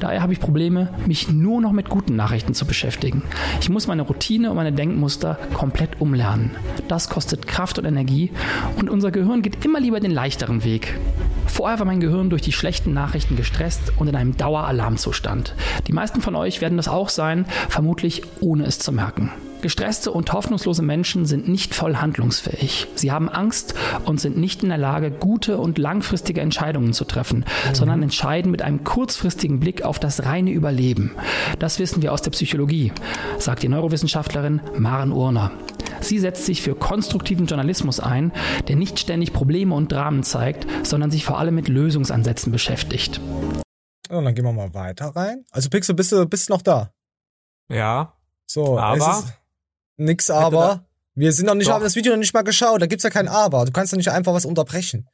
Daher habe ich Probleme, mich nur noch mit guten Nachrichten zu beschäftigen. Ich muss meine Routine und meine Denkmuster komplett umlernen. Das kostet Kraft und Energie und unser Gehirn geht immer lieber den leichteren Weg. Vorher war mein Gehirn durch die schlechten Nachrichten gestresst und in einem Daueralarmzustand. Die meisten von euch werden das auch sein, vermutlich ohne es zu merken. Gestresste und hoffnungslose Menschen sind nicht voll handlungsfähig. Sie haben Angst und sind nicht in der Lage, gute und langfristige Entscheidungen zu treffen, mhm. sondern entscheiden mit einem kurzfristigen Blick auf das reine Überleben. Das wissen wir aus der Psychologie, sagt die Neurowissenschaftlerin Maren Urner. Sie setzt sich für konstruktiven Journalismus ein, der nicht ständig Probleme und Dramen zeigt, sondern sich vor allem mit Lösungsansätzen beschäftigt. Und dann gehen wir mal weiter rein. Also Pixel, bist du bist noch da? Ja. So, aber nix aber. Wir sind noch nicht, haben das Video noch nicht mal geschaut. Da gibt's ja kein Aber. Du kannst doch nicht einfach was unterbrechen.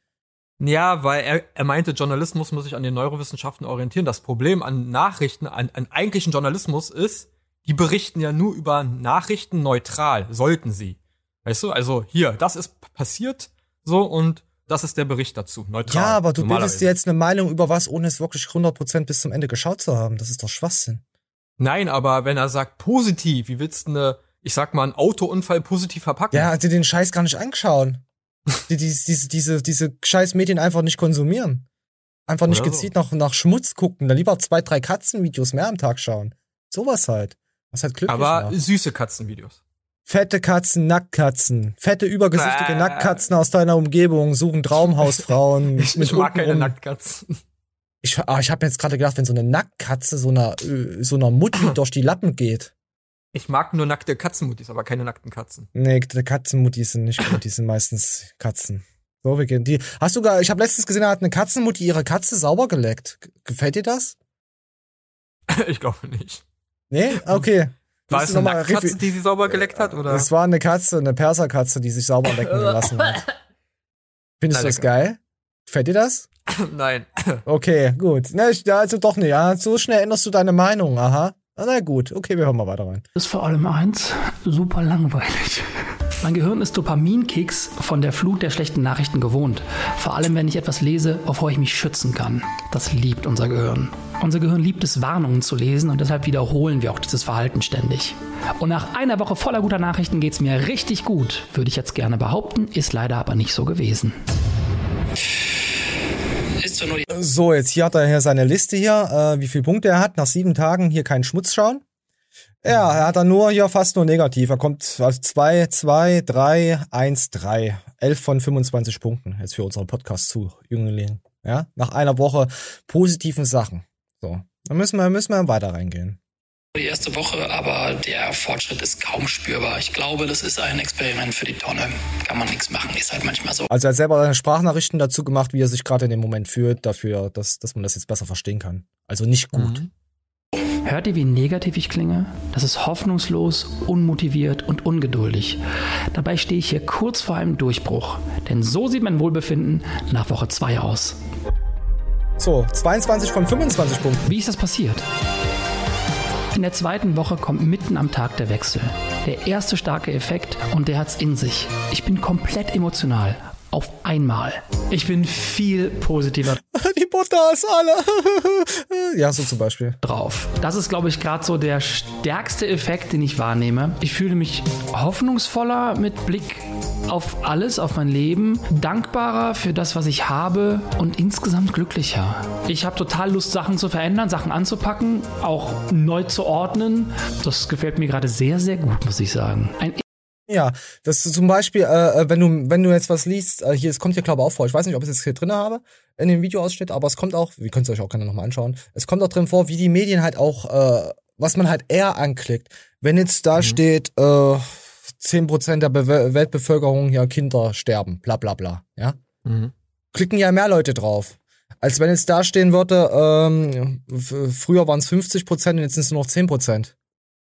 Ja, weil er, er meinte, Journalismus muss sich an den Neurowissenschaften orientieren. Das Problem an Nachrichten, an, an eigentlichen Journalismus ist, die berichten ja nur über Nachrichten neutral, sollten sie. Weißt du, also hier, das ist passiert, so und das ist der Bericht dazu, neutral. Ja, aber du bildest dir jetzt eine Meinung über was, ohne es wirklich 100% bis zum Ende geschaut zu haben. Das ist doch Schwachsinn. Nein, aber wenn er sagt positiv, wie willst du eine, ich sag mal, einen Autounfall positiv verpacken? Ja, dir den Scheiß gar nicht angeschaut. die, die, diese, diese, diese scheiß Medien einfach nicht konsumieren. Einfach nicht Oder gezielt so. nach, nach Schmutz gucken. Dann lieber zwei, drei Katzenvideos mehr am Tag schauen. Sowas halt. Was halt glücklich Aber macht. süße Katzenvideos. Fette Katzen, Nacktkatzen. Fette, übergesichtige äh. Nacktkatzen aus deiner Umgebung suchen Traumhausfrauen. ich, ich mag keine Nacktkatzen. Ich, ah, ich habe mir jetzt gerade gedacht, wenn so eine Nacktkatze so einer, äh, so einer Mutti durch die Lappen geht. Ich mag nur nackte Katzenmuttis, aber keine nackten Katzen. Nee, Katzenmuttis sind nicht gut, die sind meistens Katzen. So, wir gehen. Die, hast du gar, ich habe letztens gesehen, da hat eine Katzenmutti ihre Katze sauber geleckt. Gefällt dir das? ich glaube nicht. Nee? Okay. War es eine Katze, die sie sauber geleckt hat, oder? Es war eine Katze, eine Perserkatze, die sich sauber lecken gelassen hat. Findest du das geil? Gefällt dir das? Nein. Okay, gut. Na, ich, also doch nicht. Ja. So schnell änderst du deine Meinung. Aha. Na gut, okay, wir hören mal weiter rein. Das ist vor allem eins, super langweilig. Mein Gehirn ist Dopaminkicks von der Flut der schlechten Nachrichten gewohnt. Vor allem, wenn ich etwas lese, wovor ich mich schützen kann. Das liebt unser Gehirn. Unser Gehirn liebt es, Warnungen zu lesen und deshalb wiederholen wir auch dieses Verhalten ständig. Und nach einer Woche voller guter Nachrichten geht es mir richtig gut, würde ich jetzt gerne behaupten, ist leider aber nicht so gewesen. So, jetzt hier hat er hier seine Liste hier, äh, wie viele Punkte er hat. Nach sieben Tagen hier keinen Schmutz schauen. Ja, er hat dann nur hier fast nur negativ. Er kommt also 2, 2, 3, 1, 3. 11 von 25 Punkten jetzt für unseren Podcast zu Jünglingen. Ja, nach einer Woche positiven Sachen. So, dann müssen wir, müssen wir weiter reingehen die erste Woche, aber der Fortschritt ist kaum spürbar. Ich glaube, das ist ein Experiment für die Tonne. Kann man nichts machen, ist halt manchmal so. Also er hat selber seine Sprachnachrichten dazu gemacht, wie er sich gerade in dem Moment fühlt, dafür, dass, dass man das jetzt besser verstehen kann. Also nicht gut. Mhm. Hört ihr, wie negativ ich klinge? Das ist hoffnungslos, unmotiviert und ungeduldig. Dabei stehe ich hier kurz vor einem Durchbruch. Denn so sieht mein Wohlbefinden nach Woche 2 aus. So, 22 von 25 Punkten. Wie ist das passiert? In der zweiten Woche kommt mitten am Tag der Wechsel. Der erste starke Effekt und der hat's in sich. Ich bin komplett emotional. Auf einmal. Ich bin viel positiver. Die Butter ist alle. ja, so zum Beispiel. Drauf. Das ist, glaube ich, gerade so der stärkste Effekt, den ich wahrnehme. Ich fühle mich hoffnungsvoller mit Blick auf alles, auf mein Leben, dankbarer für das, was ich habe und insgesamt glücklicher. Ich habe total Lust, Sachen zu verändern, Sachen anzupacken, auch neu zu ordnen. Das gefällt mir gerade sehr, sehr gut, muss ich sagen. Ein ja, das zum Beispiel, äh, äh, wenn du wenn du jetzt was liest, äh, hier, es kommt hier glaube ich auch vor, ich weiß nicht, ob ich es jetzt hier drin habe in dem Videoausschnitt, aber es kommt auch, wir könnt es euch auch gerne nochmal anschauen, es kommt auch drin vor, wie die Medien halt auch, äh, was man halt eher anklickt. Wenn jetzt da mhm. steht, äh, 10% der Be Weltbevölkerung ja Kinder sterben, bla bla bla, ja. Mhm. Klicken ja mehr Leute drauf. Als wenn jetzt da stehen würde, ähm, früher waren es 50 Prozent und jetzt sind es nur noch 10 Prozent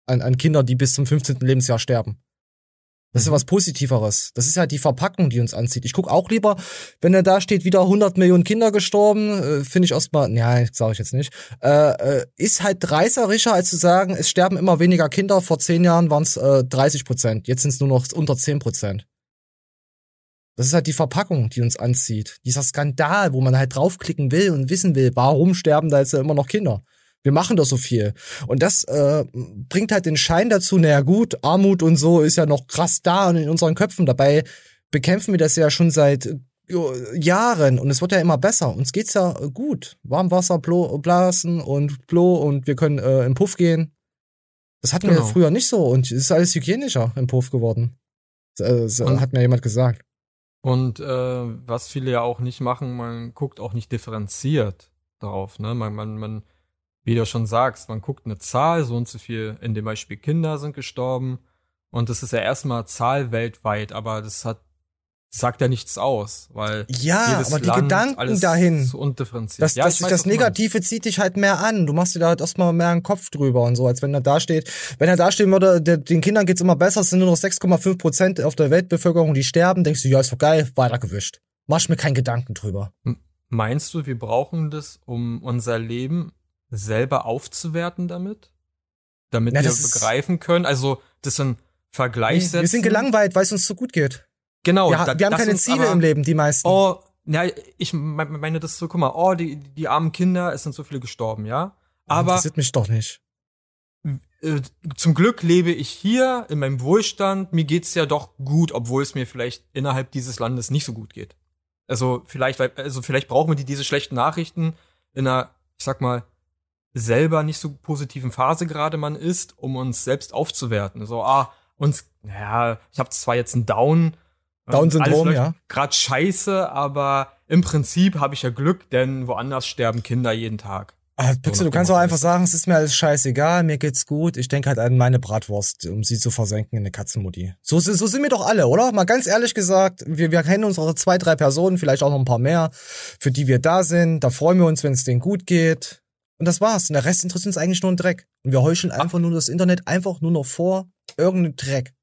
an, an Kinder, die bis zum 15. Lebensjahr sterben. Das ist ja was Positiveres. Das ist halt die Verpackung, die uns anzieht. Ich guck auch lieber, wenn er da steht, wieder 100 Millionen Kinder gestorben, äh, finde ich erstmal, ja, sage ich jetzt nicht, äh, äh, ist halt reißerischer, als zu sagen, es sterben immer weniger Kinder. Vor zehn Jahren waren es äh, 30 Prozent, jetzt sind es nur noch unter 10 Prozent. Das ist halt die Verpackung, die uns anzieht. Dieser Skandal, wo man halt draufklicken will und wissen will, warum sterben da jetzt immer noch Kinder. Wir machen doch so viel. Und das äh, bringt halt den Schein dazu, naja gut, Armut und so ist ja noch krass da und in unseren Köpfen. Dabei bekämpfen wir das ja schon seit Jahren und es wird ja immer besser. Uns geht's ja gut. Warmwasser blasen und Blo und wir können äh, im Puff gehen. Das hatten genau. wir früher nicht so und es ist alles hygienischer im Puff geworden. Das, äh, hat mir jemand gesagt. Und äh, was viele ja auch nicht machen, man guckt auch nicht differenziert drauf. Ne? Man, man, man wie du schon sagst, man guckt eine Zahl, so und so viel, in dem Beispiel Kinder sind gestorben. Und das ist ja erstmal Zahl weltweit, aber das hat sagt ja nichts aus, weil ja, aber die Land, Gedanken dahin, so undifferenziert. Das, ja, das, weiß, das Negative zieht dich halt mehr an. Du machst dir da halt erstmal mehr einen Kopf drüber und so, als wenn er da steht. Wenn er da stehen würde, der, den Kindern geht's immer besser, es sind nur noch 6,5 Prozent auf der Weltbevölkerung, die sterben, denkst du, ja, ist doch geil, weitergewischt. Mach mir keinen Gedanken drüber. Meinst du, wir brauchen das, um unser Leben selber aufzuwerten damit? Damit Na, wir begreifen können. Also, das sind Vergleichssätze. Wir sind gelangweilt, weil es uns so gut geht. Genau. Wir, da, wir haben keine Ziele aber, im Leben, die meisten. Oh, ja, ich meine das so, guck mal, oh, die, die armen Kinder, es sind so viele gestorben, ja? Aber. Das interessiert mich doch nicht. Äh, zum Glück lebe ich hier in meinem Wohlstand. Mir geht's ja doch gut, obwohl es mir vielleicht innerhalb dieses Landes nicht so gut geht. Also vielleicht, also vielleicht brauchen wir die, diese schlechten Nachrichten in einer, ich sag mal, selber nicht so positiven Phase gerade man ist, um uns selbst aufzuwerten. So, ah, uns, naja, ich habe zwar jetzt einen Down, ähm, Down-Syndrom, ja. Gerade scheiße, aber im Prinzip habe ich ja Glück, denn woanders sterben Kinder jeden Tag. Ah, Pixel, du kannst auch einfach sagen, es ist mir alles scheißegal, mir geht's gut. Ich denke halt an meine Bratwurst, um sie zu versenken in eine Katzenmutti. So, so sind wir doch alle, oder? Mal ganz ehrlich gesagt, wir, wir kennen unsere zwei, drei Personen, vielleicht auch noch ein paar mehr, für die wir da sind. Da freuen wir uns, wenn es denen gut geht. Und das war's. Und der Rest interessiert uns eigentlich nur ein Dreck. Und wir heucheln einfach nur das Internet einfach nur noch vor irgendeinen Dreck.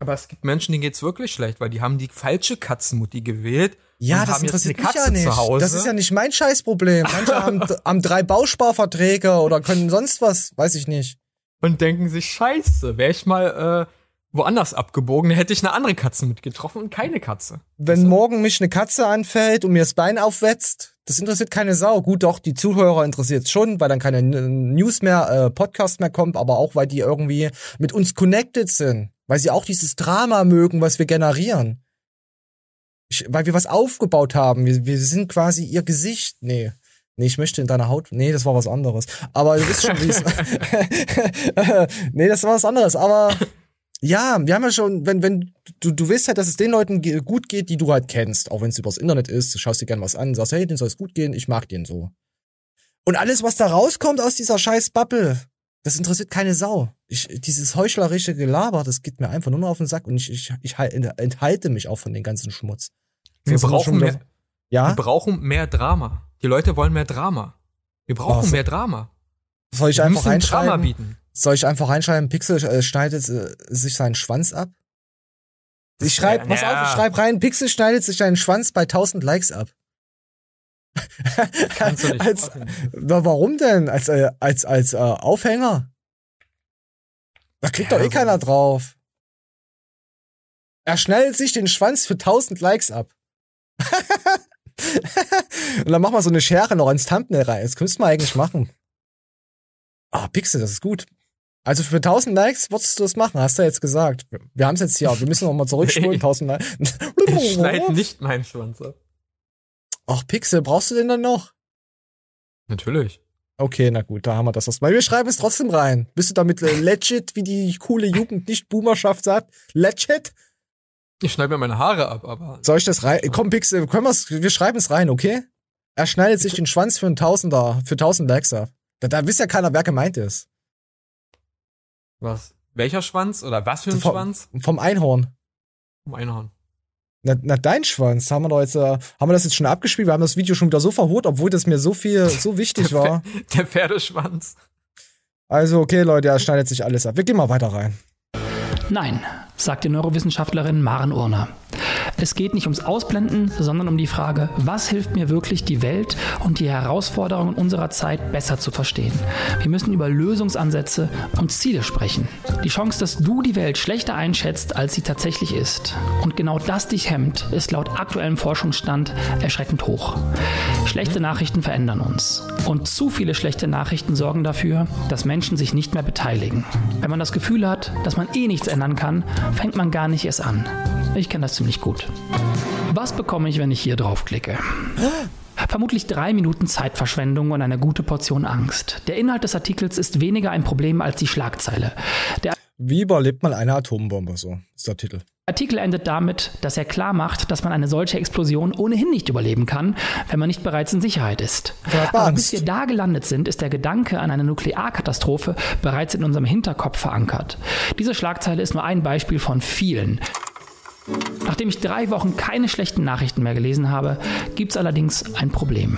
Aber es gibt Menschen, denen geht's wirklich schlecht, weil die haben die falsche Katzenmutti gewählt. Ja, das interessiert mich ja nicht. Das ist ja nicht mein Scheißproblem. Manche haben, haben drei Bausparverträge oder können sonst was, weiß ich nicht. Und denken sich, scheiße, wäre ich mal äh, woanders abgebogen, hätte ich eine andere Katze mitgetroffen und keine Katze. Wenn also. morgen mich eine Katze anfällt und mir das Bein aufwetzt, das interessiert keine Sau. Gut, doch, die Zuhörer interessiert schon, weil dann keine News mehr, äh, Podcast mehr kommt, aber auch, weil die irgendwie mit uns connected sind. Weil sie auch dieses Drama mögen, was wir generieren. Ich, weil wir was aufgebaut haben. Wir, wir sind quasi ihr Gesicht. Nee. Nee, ich möchte in deiner Haut. Nee, das war was anderes. Aber du wisst schon, wie es. nee, das war was anderes. Aber ja, wir haben ja schon, wenn, wenn, du, du willst halt, dass es den Leuten gut geht, die du halt kennst. Auch wenn es übers Internet ist, du schaust dir gern was an, sagst, hey, den soll es gut gehen, ich mag den so. Und alles, was da rauskommt aus dieser scheiß Bubble, das interessiert keine Sau. Ich, dieses heuchlerische Gelaber, das geht mir einfach nur noch auf den Sack und ich, ich, ich enthalte mich auch von den ganzen Schmutz. Wir brauchen, mehr, ja? wir brauchen mehr Drama. Die Leute wollen mehr Drama. Wir brauchen oh, mehr Drama. Soll ich wir einfach reinschreiben? Drama bieten. Soll ich einfach reinschreiben, Pixel äh, schneidet äh, sich seinen Schwanz ab? Ich schreib, ja, pass auf, ich schreib rein, Pixel schneidet sich seinen Schwanz bei 1000 Likes ab. Kannst du nicht als, na, warum denn? Als, äh, als, als äh, Aufhänger? Da klickt ja, doch eh keiner drauf. Er schneidet sich den Schwanz für 1000 Likes ab. Und dann mach mal so eine Schere noch ins Thumbnail rein. Das könntest du mal eigentlich machen. Ah, Pixel, das ist gut. Also für 1000 Likes würdest du das machen, hast du jetzt gesagt. Wir haben es jetzt hier, wir müssen noch mal zurückspulen, 1000 Likes. ich schneide nicht meinen Schwanz ab. Ach, Pixel, brauchst du den dann noch? Natürlich. Okay, na gut, da haben wir das erstmal. Wir schreiben es trotzdem rein. Bist du damit legit, wie die coole Jugend nicht Boomerschaft sagt? Legit? Ich schneide mir meine Haare ab, aber. Soll ich das rein? Komm, Pixel, können wir's, wir schreiben es rein, okay? Er schneidet sich den Schwanz für einen Tausender, für tausend Likes ab. Da, da wisst ja keiner, wer gemeint ist. Was? Welcher Schwanz? Oder was für ein vom, Schwanz? Vom Einhorn. Vom Einhorn. Na, na, dein Schwanz, haben wir doch jetzt, äh, haben wir das jetzt schon abgespielt? Wir haben das Video schon wieder so verhurt, obwohl das mir so viel, so wichtig der war. der Pferdeschwanz. Also, okay, Leute, er schneidet sich alles ab. Wir gehen mal weiter rein. Nein, sagt die Neurowissenschaftlerin Maren Urner. Es geht nicht ums Ausblenden, sondern um die Frage, was hilft mir wirklich, die Welt und die Herausforderungen unserer Zeit besser zu verstehen. Wir müssen über Lösungsansätze und Ziele sprechen. Die Chance, dass du die Welt schlechter einschätzt, als sie tatsächlich ist. Und genau das dich hemmt, ist laut aktuellem Forschungsstand erschreckend hoch. Schlechte Nachrichten verändern uns. Und zu viele schlechte Nachrichten sorgen dafür, dass Menschen sich nicht mehr beteiligen. Wenn man das Gefühl hat, dass man eh nichts ändern kann, fängt man gar nicht erst an. Ich kenne das ziemlich gut. Was bekomme ich, wenn ich hier draufklicke? Vermutlich drei Minuten Zeitverschwendung und eine gute Portion Angst. Der Inhalt des Artikels ist weniger ein Problem als die Schlagzeile. Der Wie überlebt man eine Atombombe? So ist der Titel. Artikel endet damit, dass er klar macht, dass man eine solche Explosion ohnehin nicht überleben kann, wenn man nicht bereits in Sicherheit ist. Aber bis wir da gelandet sind, ist der Gedanke an eine Nuklearkatastrophe bereits in unserem Hinterkopf verankert. Diese Schlagzeile ist nur ein Beispiel von vielen. Nachdem ich drei Wochen keine schlechten Nachrichten mehr gelesen habe, gibt es allerdings ein Problem.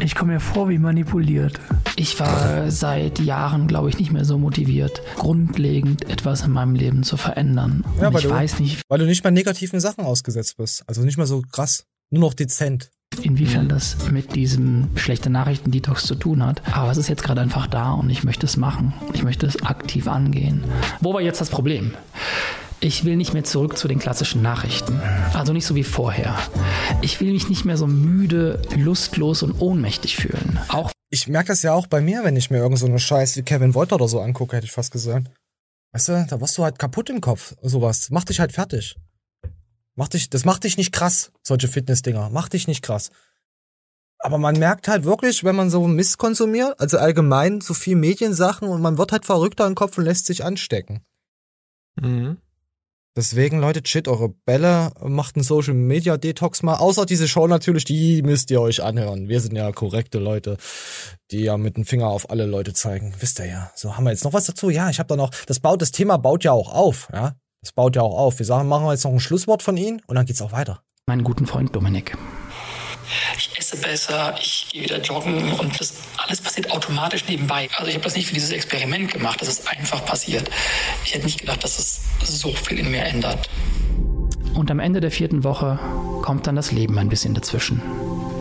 Ich komme mir vor wie manipuliert. Ich war seit Jahren, glaube ich, nicht mehr so motiviert, grundlegend etwas in meinem Leben zu verändern. Ja, weil ich du, weiß nicht. Weil du nicht mehr negativen Sachen ausgesetzt bist. Also nicht mehr so krass. Nur noch dezent. Inwiefern das mit diesem schlechten Nachrichten-Detox zu tun hat. Aber es ist jetzt gerade einfach da und ich möchte es machen. Ich möchte es aktiv angehen. Wo war jetzt das Problem? Ich will nicht mehr zurück zu den klassischen Nachrichten. Also nicht so wie vorher. Ich will mich nicht mehr so müde, lustlos und ohnmächtig fühlen. Auch ich merke das ja auch bei mir, wenn ich mir irgend so eine Scheiß wie Kevin Wolter oder so angucke, hätte ich fast gesagt. Weißt du, da wirst du halt kaputt im Kopf, sowas. Mach dich halt fertig. Mach dich, das macht dich nicht krass, solche Fitnessdinger. Mach dich nicht krass. Aber man merkt halt wirklich, wenn man so Mist konsumiert, also allgemein so viel Mediensachen und man wird halt verrückter im Kopf und lässt sich anstecken. Mhm. Deswegen, Leute, shit eure Bälle, macht einen Social Media Detox mal. Außer diese Show natürlich, die müsst ihr euch anhören. Wir sind ja korrekte Leute, die ja mit dem Finger auf alle Leute zeigen. Wisst ihr ja. So, haben wir jetzt noch was dazu? Ja, ich habe da noch, das baut, das Thema baut ja auch auf, ja. Das baut ja auch auf. Wir sagen, machen wir jetzt noch ein Schlusswort von Ihnen und dann geht's auch weiter. Meinen guten Freund Dominik ich esse besser, ich gehe wieder joggen und das alles passiert automatisch nebenbei. Also ich habe das nicht für dieses Experiment gemacht, das ist einfach passiert. Ich hätte nicht gedacht, dass es so viel in mir ändert. Und am Ende der vierten Woche kommt dann das Leben ein bisschen dazwischen.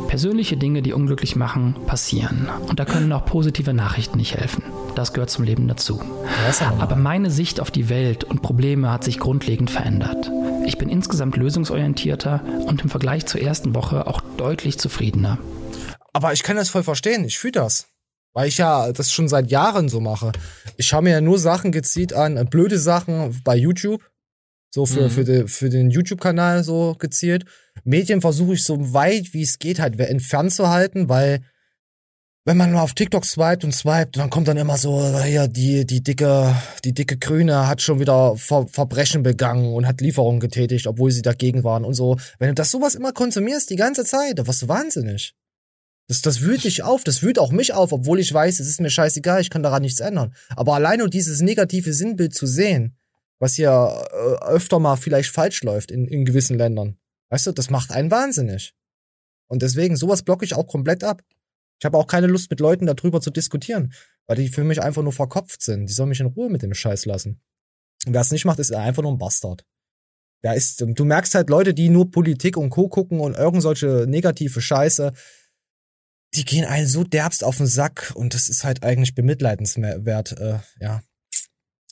Persönliche Dinge, die unglücklich machen, passieren. Und da können auch positive Nachrichten nicht helfen. Das gehört zum Leben dazu. Aber meine Sicht auf die Welt und Probleme hat sich grundlegend verändert. Ich bin insgesamt lösungsorientierter und im Vergleich zur ersten Woche auch deutlich zufriedener. Aber ich kann das voll verstehen, ich fühle das. Weil ich ja das schon seit Jahren so mache. Ich schaue mir ja nur Sachen gezielt an, äh, blöde Sachen bei YouTube. So für, mhm. für, de, für den YouTube-Kanal so gezielt. Medien versuche ich so weit wie es geht halt entfernt zu halten, weil wenn man mal auf TikTok swiped und swiped, dann kommt dann immer so, ja, die, die dicke, die dicke Grüne hat schon wieder Ver Verbrechen begangen und hat Lieferungen getätigt, obwohl sie dagegen waren und so. Wenn du das sowas immer konsumierst die ganze Zeit, dann wirst du wahnsinnig. Das, das wühlt dich auf, das wühlt auch mich auf, obwohl ich weiß, es ist mir scheißegal, ich kann daran nichts ändern. Aber allein nur dieses negative Sinnbild zu sehen, was hier äh, öfter mal vielleicht falsch läuft in, in gewissen Ländern, weißt du, das macht einen wahnsinnig. Und deswegen, sowas blocke ich auch komplett ab. Ich habe auch keine Lust, mit Leuten darüber zu diskutieren, weil die für mich einfach nur verkopft sind. Die sollen mich in Ruhe mit dem Scheiß lassen. Und wer es nicht macht, ist einfach nur ein Bastard. Der ist, du merkst halt Leute, die nur Politik und Co. gucken und irgend solche negative Scheiße, die gehen einen so derbst auf den Sack und das ist halt eigentlich bemitleidenswert, äh, ja.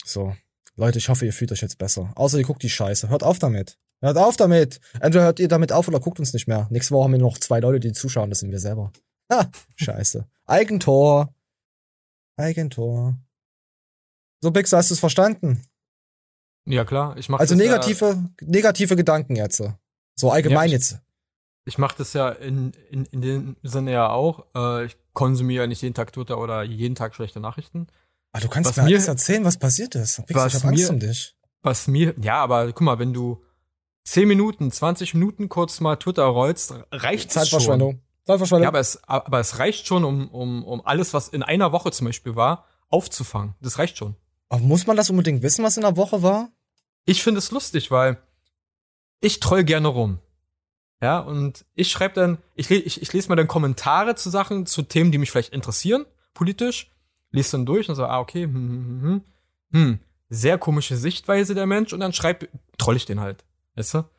So. Leute, ich hoffe, ihr fühlt euch jetzt besser. Außer ihr guckt die Scheiße. Hört auf damit. Hört auf damit. Entweder hört ihr damit auf oder guckt uns nicht mehr. Nächste Woche haben wir noch zwei Leute, die zuschauen, das sind wir selber. Ha, scheiße. Eigentor. Eigentor. So, Bixer, hast du es verstanden? Ja, klar. Ich mach also negative, ja, negative Gedanken jetzt. So allgemein ja, ich, jetzt. Ich mache das ja in, in, in dem Sinne ja auch. Äh, ich konsumiere ja nicht jeden Tag Twitter oder jeden Tag schlechte Nachrichten. Aber ah, du kannst was mir alles erzählen, was passiert ist. Bixer, was ich hab Angst mir, um dich. Was mir, ja, aber guck mal, wenn du 10 Minuten, 20 Minuten kurz mal Twitter rollst, reicht Zeitverschwendung. Schon. Zeitverschwendung. Ja, aber es, aber es reicht schon, um, um, um alles, was in einer Woche zum Beispiel war, aufzufangen. Das reicht schon. Aber muss man das unbedingt wissen, was in der Woche war? Ich finde es lustig, weil ich troll gerne rum. Ja, und ich schreibe dann, ich, ich, ich lese mal dann Kommentare zu Sachen, zu Themen, die mich vielleicht interessieren, politisch, lese dann durch und so, ah, okay, hm, hm, hm, hm, hm sehr komische Sichtweise der Mensch und dann schreib, troll ich den halt. Weißt du?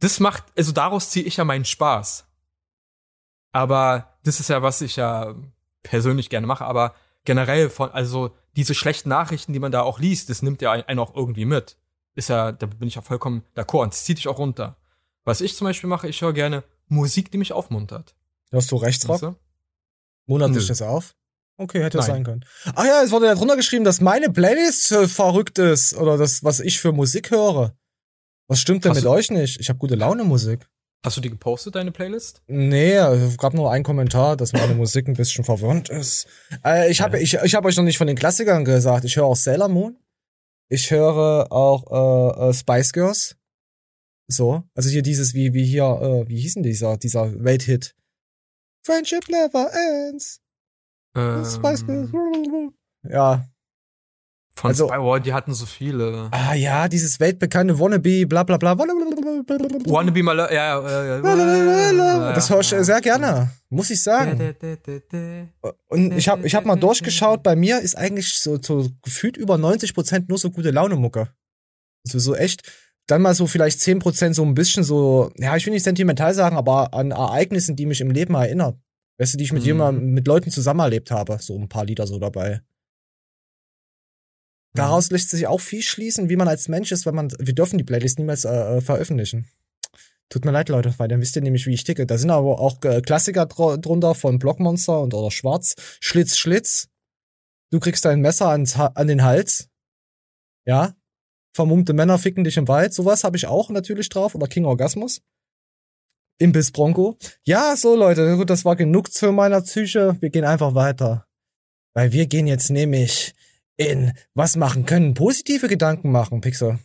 Das macht, also daraus ziehe ich ja meinen Spaß. Aber das ist ja, was ich ja persönlich gerne mache, aber generell von, also diese schlechten Nachrichten, die man da auch liest, das nimmt ja einen auch irgendwie mit. Ist ja, da bin ich ja vollkommen d'accord und das zieht dich auch runter. Was ich zum Beispiel mache, ich höre gerne Musik, die mich aufmuntert. Hörst du Rechtsrock? Weißt du? Monat dich das auf? Okay, hätte das sein können. Ach ja, es wurde ja drunter geschrieben, dass meine Playlist äh, verrückt ist oder das, was ich für Musik höre. Was stimmt denn Hast mit euch nicht? Ich habe gute Laune Musik. Hast du die gepostet, deine Playlist? Nee, es gab nur einen Kommentar, dass meine Musik ein bisschen verwirrend ist. Äh, ich habe ich, ich hab euch noch nicht von den Klassikern gesagt. Ich höre auch Sailor Moon. Ich höre auch äh, äh, Spice Girls. So, also hier dieses, wie, wie hier, äh, wie hieß denn dieser, dieser Welthit? Friendship never ends. Ähm, Spice Girls. Ja, von also, Spywall, die hatten so viele. Ah ja, dieses weltbekannte Wannabe, bla bla bla. Wannabe mal, ja, ja, ja. Das höre ich sehr gerne, muss ich sagen. Und ich habe ich hab mal durchgeschaut, bei mir ist eigentlich so, so gefühlt über 90% nur so gute Laune-Mucke. Also so echt, dann mal so vielleicht 10% so ein bisschen so, ja, ich will nicht sentimental sagen, aber an Ereignissen, die mich im Leben erinnern. Weißt du, die ich mit mhm. jemandem, mit Leuten zusammen erlebt habe. So ein paar Lieder so dabei. Daraus lässt sich auch viel schließen, wie man als Mensch ist, wenn man, wir dürfen die Playlist niemals äh, äh, veröffentlichen. Tut mir leid, Leute, weil dann wisst ihr nämlich, wie ich ticke. Da sind aber auch äh, Klassiker dr drunter von Blockmonster und oder Schwarz. Schlitz, Schlitz. Du kriegst dein Messer ans, an den Hals. Ja. Vermummte Männer ficken dich im Wald. Sowas habe ich auch natürlich drauf. Oder King Orgasmus. Imbiss Bronco. Ja, so Leute, gut, das war genug zu meiner Psyche. Wir gehen einfach weiter. Weil wir gehen jetzt nämlich in was machen können, positive Gedanken machen, Pixel.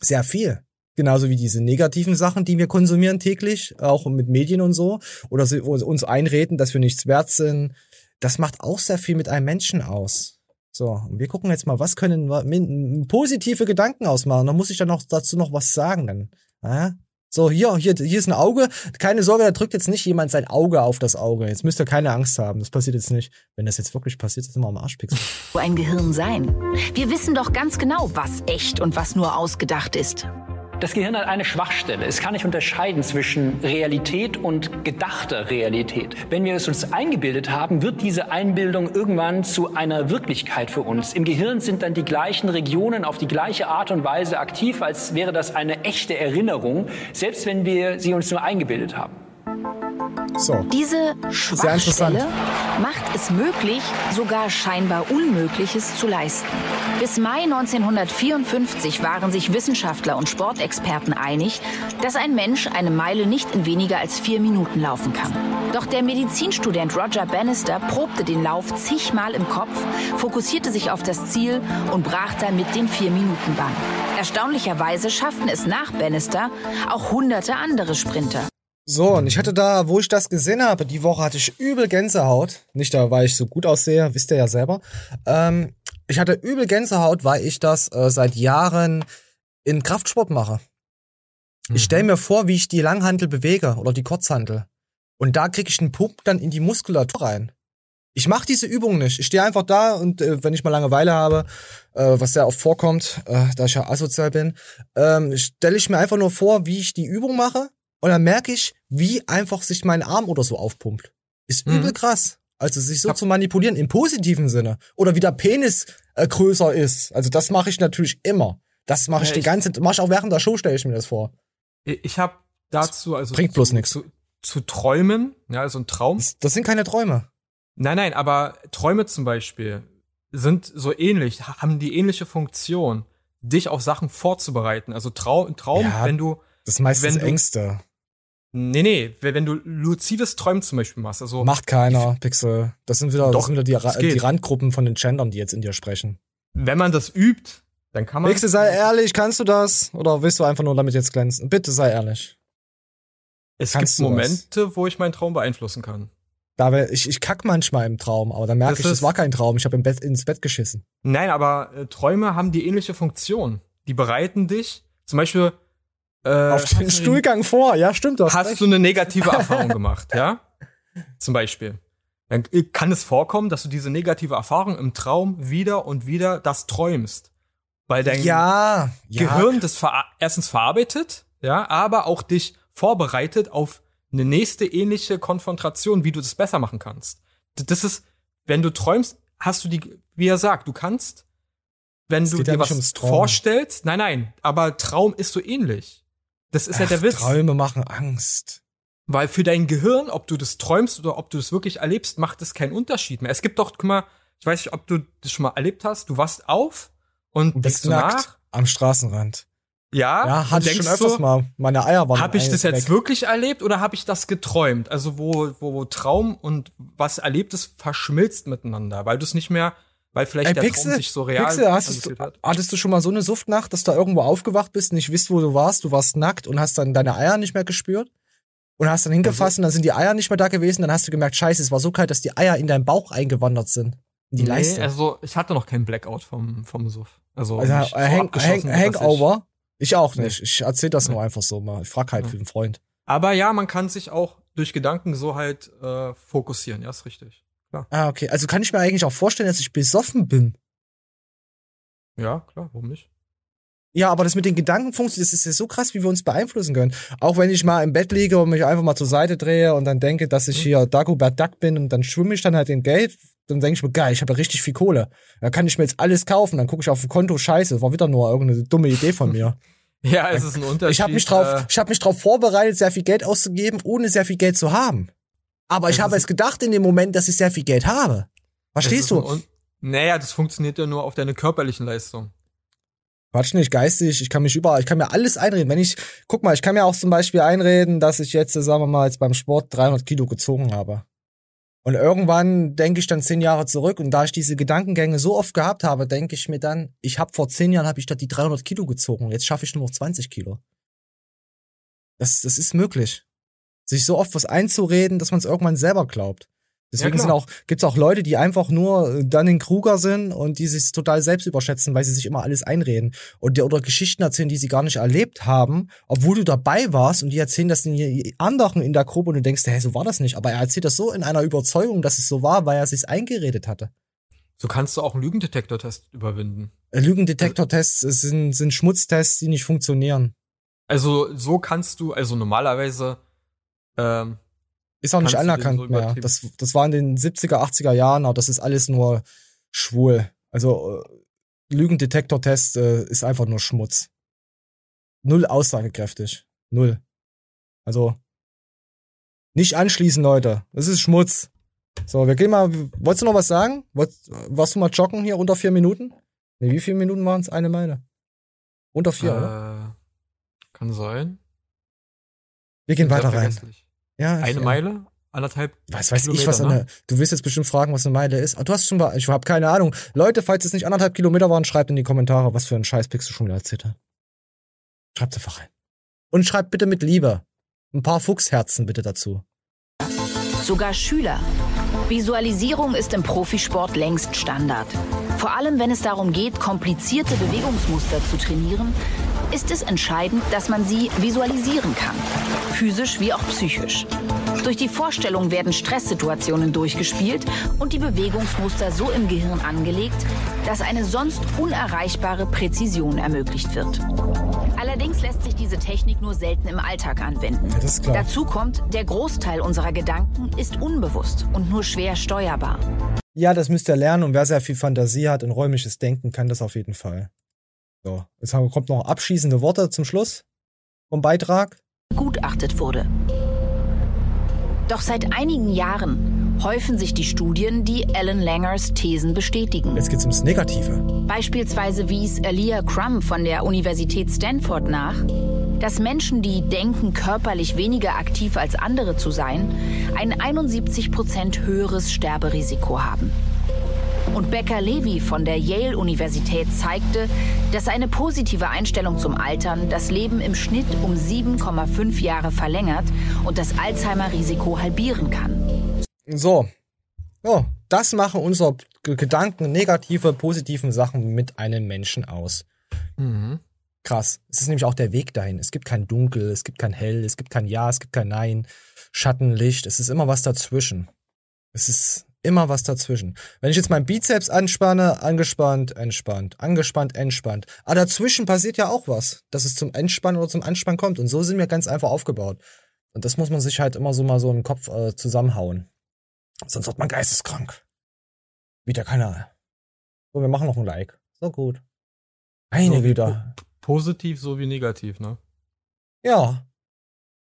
Sehr viel. Genauso wie diese negativen Sachen, die wir konsumieren täglich, auch mit Medien und so, oder uns einreden, dass wir nichts wert sind. Das macht auch sehr viel mit einem Menschen aus. So, und wir gucken jetzt mal, was können positive Gedanken ausmachen. Da muss ich dann noch dazu noch was sagen. Dann. Ja? So, hier, hier, hier ist ein Auge. Keine Sorge, da drückt jetzt nicht jemand sein Auge auf das Auge. Jetzt müsst ihr keine Angst haben. Das passiert jetzt nicht. Wenn das jetzt wirklich passiert, ist immer am Arschpixel. Wo ein Gehirn sein? Wir wissen doch ganz genau, was echt und was nur ausgedacht ist. Das Gehirn hat eine Schwachstelle. Es kann nicht unterscheiden zwischen Realität und gedachter Realität. Wenn wir es uns eingebildet haben, wird diese Einbildung irgendwann zu einer Wirklichkeit für uns. Im Gehirn sind dann die gleichen Regionen auf die gleiche Art und Weise aktiv, als wäre das eine echte Erinnerung, selbst wenn wir sie uns nur eingebildet haben. So. Diese Schwachstelle macht es möglich, sogar scheinbar Unmögliches zu leisten. Bis Mai 1954 waren sich Wissenschaftler und Sportexperten einig, dass ein Mensch eine Meile nicht in weniger als vier Minuten laufen kann. Doch der Medizinstudent Roger Bannister probte den Lauf zigmal im Kopf, fokussierte sich auf das Ziel und brach dann mit den vier Minuten Bann. Erstaunlicherweise schafften es nach Bannister auch hunderte andere Sprinter. So, und ich hatte da, wo ich das gesehen habe, die Woche hatte ich übel Gänsehaut. Nicht da, weil ich so gut aussehe, wisst ihr ja selber. Ähm, ich hatte übel Gänsehaut, weil ich das äh, seit Jahren in Kraftsport mache. Ich stelle mir vor, wie ich die Langhantel bewege oder die Kurzhantel. Und da kriege ich einen Pump dann in die Muskulatur rein. Ich mache diese Übung nicht. Ich stehe einfach da und äh, wenn ich mal Langeweile habe, äh, was sehr oft vorkommt, äh, da ich ja asozial bin, ähm, stelle ich mir einfach nur vor, wie ich die Übung mache und dann merke ich, wie einfach sich mein Arm oder so aufpumpt. Ist übel krass. Also sich so zu manipulieren im positiven Sinne. Oder wie der Penis äh, größer ist. Also das mache ich natürlich immer. Das mache ich Ja, die ich- ganze, mache ich auch während der Show, stelle ich mir das vor. Ich habe dazu, also Bringt zu, bloß nix. Zu, zu träumen, ja, also ein Traum. Das sind keine Träume. Nein, nein, aber Träume zum Beispiel sind so ähnlich, haben die ähnliche Funktion, dich auf Sachen vorzubereiten. Also Trau Traum, Ja, wenn du Das ist meistens wenn du, Ängste. Nee, nee, wenn du luzides Träumen zum Beispiel machst, also Macht keiner, Pixel. Das sind wieder, das Doch, sind wieder die, das die Randgruppen von den Gendern, die jetzt in dir sprechen. wenn man das übt, dann kann man Pixel, sei ehrlich, kannst du das? Oder willst du einfach nur damit jetzt glänzen? Bitte sei ehrlich. es kannst gibt du das? Momente, wo ich meinen Traum beeinflussen kann. Da ich, ich kack manchmal im Traum, aber dann merke Das ich, das war kein Traum. Ich habe im Bett ins Bett geschissen. Nein, aber äh, Träume haben die ähnliche Funktion. Die bereiten dich, zum Beispiel äh, Auf den Stuhlgang vor, ja, stimmt das. hast du eine negative Erfahrung gemacht, ja? Zum Beispiel. Dann kann es vorkommen, dass du diese negative Erfahrung im Traum wieder und wieder das träumst. Weil dein Ja, ja. Gehirn das ver erstens verarbeitet, ja, aber auch dich vorbereitet auf eine nächste ähnliche Konfrontation, wie du das besser machen kannst. Das ist, wenn du träumst, hast du die, wie er sagt, du kannst, wenn Es du ja dir was vorstellst, nein, nein, aber Traum ist so ähnlich. Das ist ja der Ach, Witz. Träume machen Angst. Weil für dein Gehirn, ob du das träumst oder ob du das wirklich erlebst, macht es keinen Unterschied mehr. Es gibt doch, guck mal, ich weiß nicht, ob du das schon mal erlebt hast, du wachst auf und Du denkst bist du nackt nach. am Straßenrand. Ja, Ja, und hatte ich schon öfters so, mal. Meine Eier waren Habe ich das weg. jetzt wirklich erlebt oder habe ich das geträumt? Also wo, wo, wo Traum und was Erlebtes verschmilzt miteinander, weil du es nicht mehr, weil vielleicht Ey, der Pixel, Traum sich so real Pixel, hast du, hat. hattest du schon mal so eine Suftnacht, dass du irgendwo aufgewacht bist, nicht wisst, wo du warst, du warst nackt und hast dann deine Eier nicht mehr gespürt? Und hast dann hingefasst und dann sind die Eier nicht mehr da gewesen, dann hast du gemerkt, scheiße, es war so kalt, dass die Eier in deinen Bauch eingewandert sind. In die nee, Leiste. also ich hatte noch keinen Blackout vom, vom Suff. Also, Also, nicht so hang, abgeschossen, hang, Hangover? Ich, auch Nee. nicht. Ich erzähl das nur einfach so mal. Ich frag halt für einen Freund. Aber ja, man kann sich auch durch Gedanken so halt äh, fokussieren, ja, ist richtig. Klar. Ah, okay. Also kann ich mir eigentlich auch vorstellen, dass ich besoffen bin. Ja, klar, warum nicht? Ja, aber das mit den Gedanken funktioniert, das ist ja so krass, wie wir uns beeinflussen können. Auch wenn ich mal im Bett liege und mich einfach mal zur Seite drehe und dann denke, dass ich hier Dagobert Duck bin und dann schwimme ich dann halt in Geld, dann denke ich mir, geil, ich habe ja richtig viel Kohle. Da kann ich mir jetzt alles kaufen, dann gucke ich auf dem Konto, scheiße, war wieder nur irgendeine dumme Idee von mir. Ja, es ist ein Unterschied. Ich habe mich drauf, äh, ich habe mich drauf vorbereitet, sehr viel Geld auszugeben, ohne sehr viel Geld zu haben. Aber ich Das habe ist- es gedacht in dem Moment, dass ich sehr viel Geld habe. Verstehst du? Un naja, das funktioniert ja nur auf deine körperlichen Leistung. Quatsch nicht, geistig, ich kann mich überall, ich kann mir alles einreden. Wenn ich, guck mal, ich kann mir auch zum Beispiel einreden, dass ich jetzt, sagen wir mal, jetzt beim Sport 300 Kilo gezogen habe. Und irgendwann denke ich dann zehn Jahre zurück und da ich diese Gedankengänge so oft gehabt habe, denke ich mir dann, ich habe vor zehn Jahren habe ich statt die 300 Kilo gezogen, jetzt schaffe ich nur noch 20 Kilo. Das, das ist möglich. Sich so oft was einzureden, dass man es irgendwann selber glaubt. Deswegen Ja, sind auch, gibt's auch Leute, die einfach nur dann in Kruger sind und die sich total selbst überschätzen, weil sie sich immer alles einreden. Und die, oder Geschichten erzählen, die sie gar nicht erlebt haben, obwohl du dabei warst und die erzählen das den anderen in der Gruppe und du denkst, hä, so war das nicht. Aber er erzählt das so in einer Überzeugung, dass es so war, weil er sich's eingeredet hatte. So kannst du auch einen Lügendetektortest überwinden. Äh, Lügendetektortests sind, sind Schmutztests, die nicht funktionieren. Also so kannst du, also normalerweise ähm, Ist auch nicht anerkannt so mehr. Das, das war in den 70er, 80er Jahren, aber das ist alles nur schwul. Also äh, Lügendetektortest äh, ist einfach nur Schmutz. Null aussagekräftig. Null. Also nicht anschließen, Leute. Das ist Schmutz. So, wir gehen mal. Wolltest du noch was sagen? Wolltest, warst du mal joggen hier unter vier Minuten? Nee, wie viele Minuten waren es? Eine Meile? Unter vier, äh, oder? Kann sein. Wir gehen weiter rein. Ja, eine ja. Meile? Anderthalb Was weiß Kilometer, ich, was eine. Ne? Du willst jetzt bestimmt fragen, was eine Meile ist. Aber du hast schon mal. Ich habe keine Ahnung. Leute, falls es nicht anderthalb Kilometer waren, schreibt in die Kommentare, was für ein Scheiß Pixel schon wieder erzählt hat. Schreibt einfach rein. Und schreibt bitte mit Liebe. Ein paar Fuchsherzen bitte dazu. Sogar Schüler. Visualisierung ist im Profisport längst Standard. Vor allem, wenn es darum geht, komplizierte Bewegungsmuster zu trainieren, ist es entscheidend, dass man sie visualisieren kann. Physisch wie auch psychisch. Durch die Vorstellung werden Stresssituationen durchgespielt und die Bewegungsmuster so im Gehirn angelegt, dass eine sonst unerreichbare Präzision ermöglicht wird. Allerdings lässt sich diese Technik nur selten im Alltag anwenden. Ja, Dazu kommt, der Großteil unserer Gedanken ist unbewusst und nur schwer steuerbar. Ja, das müsst ihr lernen und wer sehr viel Fantasie hat und räumliches Denken, kann das auf jeden Fall. So, jetzt kommt noch abschließende Worte zum Schluss vom Beitrag. Gutachtet wurde. Doch seit einigen Jahren häufen sich die Studien, die Alan Langers Thesen bestätigen. Jetzt geht's ums Negative. Beispielsweise wies Alia Crum von der Universität Stanford nach, dass Menschen, die denken, körperlich weniger aktiv als andere zu sein, ein 71 Prozent höheres Sterberisiko haben. Und Becker Levy von der Yale-Universität zeigte, dass eine positive Einstellung zum Altern das Leben im Schnitt um 7,5 Jahre verlängert und das Alzheimer-Risiko halbieren kann. So. Oh, das machen unsere Gedanken, negative, positiven Sachen mit einem Menschen aus. Mhm. Krass. Es ist nämlich auch der Weg dahin. Es gibt kein Dunkel, es gibt kein Hell, es gibt kein Ja, es gibt kein Nein, Schatten, Licht. Es ist immer was dazwischen. Es ist immer was dazwischen. Wenn ich jetzt meinen Bizeps anspanne, angespannt, entspannt, angespannt, entspannt. Aber ah, dazwischen passiert ja auch was, dass es zum Entspannen oder zum Anspannen kommt. Und so sind wir ganz einfach aufgebaut. Und das muss man sich halt immer so mal so im Kopf äh, zusammenhauen. Sonst wird man geisteskrank. Wie der Kanal. So, wir machen noch ein Like. So gut. Einige so wieder. Positiv sowie negativ, ne? Ja.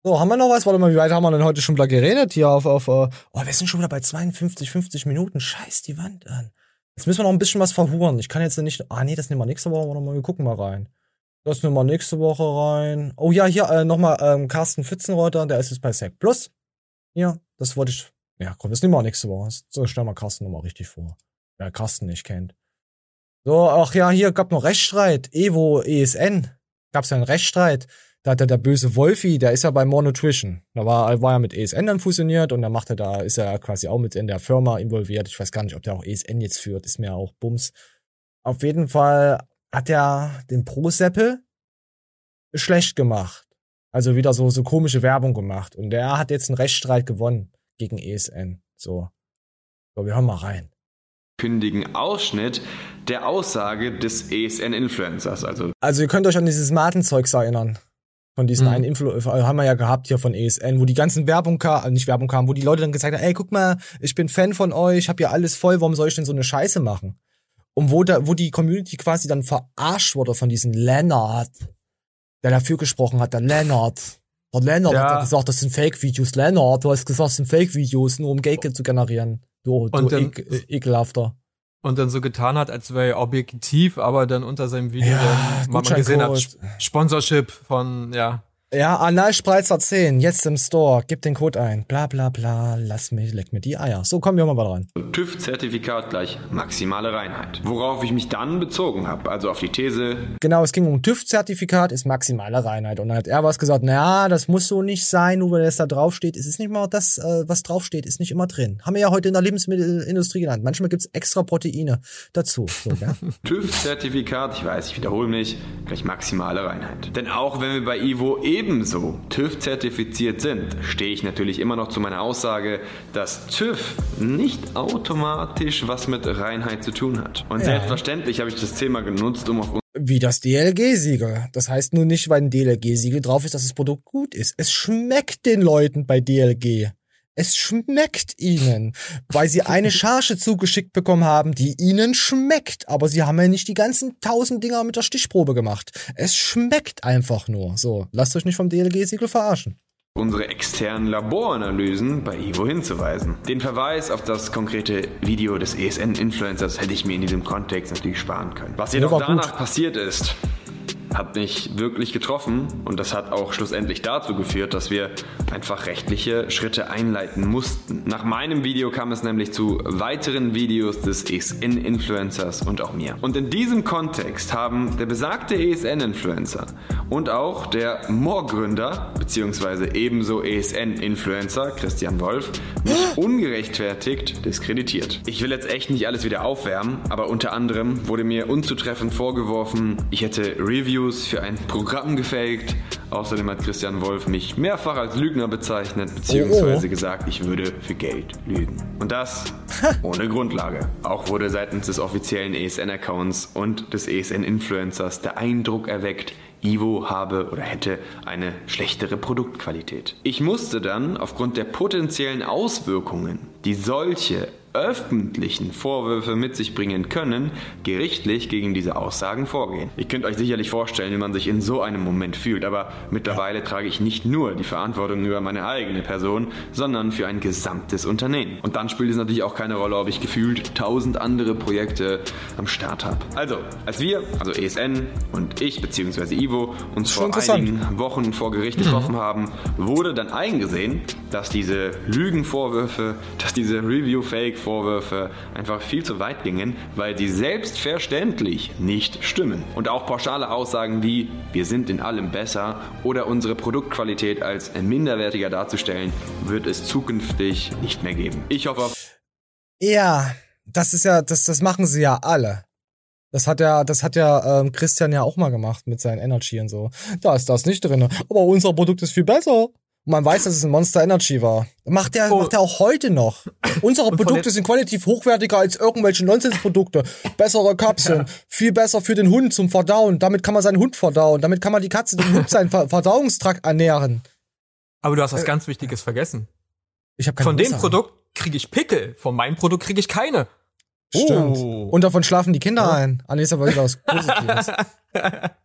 So, haben wir noch was? Warte mal, wie weit haben wir denn heute schon wieder geredet? Hier auf, auf, uh, oh, wir sind schon wieder bei 52, 50 Minuten. Scheiß die Wand an. Jetzt müssen wir noch ein bisschen was verhuren. Ich kann jetzt nicht, ah nee, das nehmen wir nächste Woche, warte mal, wir gucken mal rein. Das nehmen wir nächste Woche rein. Oh ja, hier äh, nochmal ähm, Carsten Pfützenreuter, der ist jetzt bei Sec Plus. Ja, das wollte ich, ja komm, das nehmen wir nächste Woche. So, stellen wir Carsten nochmal richtig vor. Wer Carsten nicht kennt. So, ach ja, hier gab noch Rechtsstreit. Evo, ESN. Gab's ja einen Rechtsstreit da hat er der böse Wolfi, der ist ja bei More Nutrition. Da war, war er mit ESN dann fusioniert und dann macht er da, ist er quasi auch mit in der Firma involviert. Ich weiß gar nicht, ob der auch ESN jetzt führt, ist mir auch Bums. Auf jeden Fall hat er den Pro-Seppel schlecht gemacht. Also wieder so, so komische Werbung gemacht. Und der hat jetzt einen Rechtsstreit gewonnen gegen ESN. So. So, wir hören mal rein kündigen Ausschnitt der Aussage des ESN-Influencers. Also, also ihr könnt euch an dieses Martenzeugs erinnern. Von diesen mhm. einen Influencer, äh, haben wir ja gehabt hier von ESN, wo die ganzen Werbung kam, äh, nicht Werbung kam, wo die Leute dann gesagt haben, ey, guck mal, ich bin Fan von euch, hab ja alles voll, warum soll ich denn so eine Scheiße machen? Und wo da, wo die Community quasi dann verarscht wurde von diesem Lennart, der dafür gesprochen hat, der Lennart. Der Lennart ja. hat gesagt, das sind Fake-Videos. Lennart, du hast gesagt, das sind Fake-Videos, nur um Geld zu generieren. Du, du dann, e ekelhafter und dann so getan hat, als wäre er objektiv, aber dann unter seinem Video ja, dann mal gesehen hat, Sponsorship von, ja, ja, Analspreizer 10, jetzt im Store, gib den Code ein. Bla bla bla, lass mich, leck mir die Eier. So, kommen wir mal dran. TÜV-Zertifikat gleich maximale Reinheit. Worauf ich mich dann bezogen habe, also auf die These. Genau, es ging um TÜV-Zertifikat ist maximale Reinheit. Und dann hat er was gesagt, naja, das muss so nicht sein, nur weil das da draufsteht. Es ist nicht mal das, äh, was draufsteht, ist nicht immer drin. Haben wir ja heute in der Lebensmittelindustrie genannt. Manchmal gibt's extra Proteine dazu. So? TÜV-Zertifikat, ich weiß, ich wiederhole mich, gleich maximale Reinheit. Denn auch wenn wir bei Ivo eben ebenso TÜV-zertifiziert sind, stehe ich natürlich immer noch zu meiner Aussage, dass TÜV nicht automatisch was mit Reinheit zu tun hat. Und ja. selbstverständlich habe ich das Thema genutzt, um auf wie das DLG-Siegel. Das heißt nur nicht, weil ein DLG-Siegel drauf ist, dass das Produkt gut ist. Es schmeckt den Leuten bei DLG. Es schmeckt ihnen, weil sie eine Charge zugeschickt bekommen haben, die ihnen schmeckt. Aber sie haben ja nicht die ganzen tausend Dinger mit der Stichprobe gemacht. Es schmeckt einfach nur. So, lasst euch nicht vom DLG-Siegel verarschen. unsere externen Laboranalysen bei Ivo hinzuweisen. Den Verweis auf das konkrete Video des ESN-Influencers hätte ich mir in diesem Kontext natürlich sparen können. Was jedoch danach gut. passiert ist, hat nicht wirklich getroffen und das hat auch schlussendlich dazu geführt, dass wir einfach rechtliche Schritte einleiten mussten. Nach meinem Video kam es nämlich zu weiteren Videos des ESN-Influencers und auch mir. Und in diesem Kontext haben der besagte ESN-Influencer und auch der Moor-Gründer bzw. ebenso ESN-Influencer Christian Wolf mich ungerechtfertigt diskreditiert. Ich will jetzt echt nicht alles wieder aufwärmen, aber unter anderem wurde mir unzutreffend vorgeworfen, ich hätte Reviews Videos für ein Programm gefaked. Außerdem hat Christian Wolf mich mehrfach als Lügner bezeichnet, beziehungsweise oh, oh. gesagt, ich würde für Geld lügen. Und das ohne Grundlage. Auch wurde seitens des offiziellen ESN-Accounts und des ESN-Influencers der Eindruck erweckt, Ivo habe oder hätte eine schlechtere Produktqualität. Ich musste dann aufgrund der potenziellen Auswirkungen, die solche öffentlichen Vorwürfe mit sich bringen können, gerichtlich gegen diese Aussagen vorgehen. Ihr könnt euch sicherlich vorstellen, wie man sich in so einem Moment fühlt, aber mittlerweile trage ich nicht nur die Verantwortung über meine eigene Person, sondern für ein gesamtes Unternehmen. Und dann spielt es natürlich auch keine Rolle, ob ich gefühlt tausend andere Projekte am Start habe. Also, als wir, also ESN und ich bzw. Ivo, uns vor einigen Wochen vor Gericht mhm. getroffen mhm. haben, wurde dann eingesehen, dass diese Lügenvorwürfe, dass diese Review-Fake Vorwürfe einfach viel zu weit gingen, weil sie selbstverständlich nicht stimmen. Und auch pauschale Aussagen wie wir sind in allem besser oder unsere Produktqualität als minderwertiger darzustellen, wird es zukünftig nicht mehr geben. Ich hoffe auf Ja, das ist ja, das, das machen sie ja alle. Das hat ja, das hat ja ähm, Christian ja auch mal gemacht mit seinen Energy und so. Da ist das nicht drin. Aber unser Produkt ist viel besser. Und man weiß, dass es ein Monster Energy war. Macht der, oh. macht der auch heute noch. Unsere Produkte sind qualitativ hochwertiger als irgendwelche Nonsensprodukte. Bessere Kapseln, ja. viel besser für den Hund zum Verdauen. Damit kann man seinen Hund verdauen. Damit kann man die Katze, den Hund seinen Verdauungstrakt ernähren. Aber du hast was äh, ganz Wichtiges vergessen. Ich hab keine Von dem Produkt kriege ich Pickel. Von meinem Produkt kriege ich keine. Stimmt. Oh. Und davon schlafen die Kinder ja. ein. Ah, nee, ist aber wieder was Positives.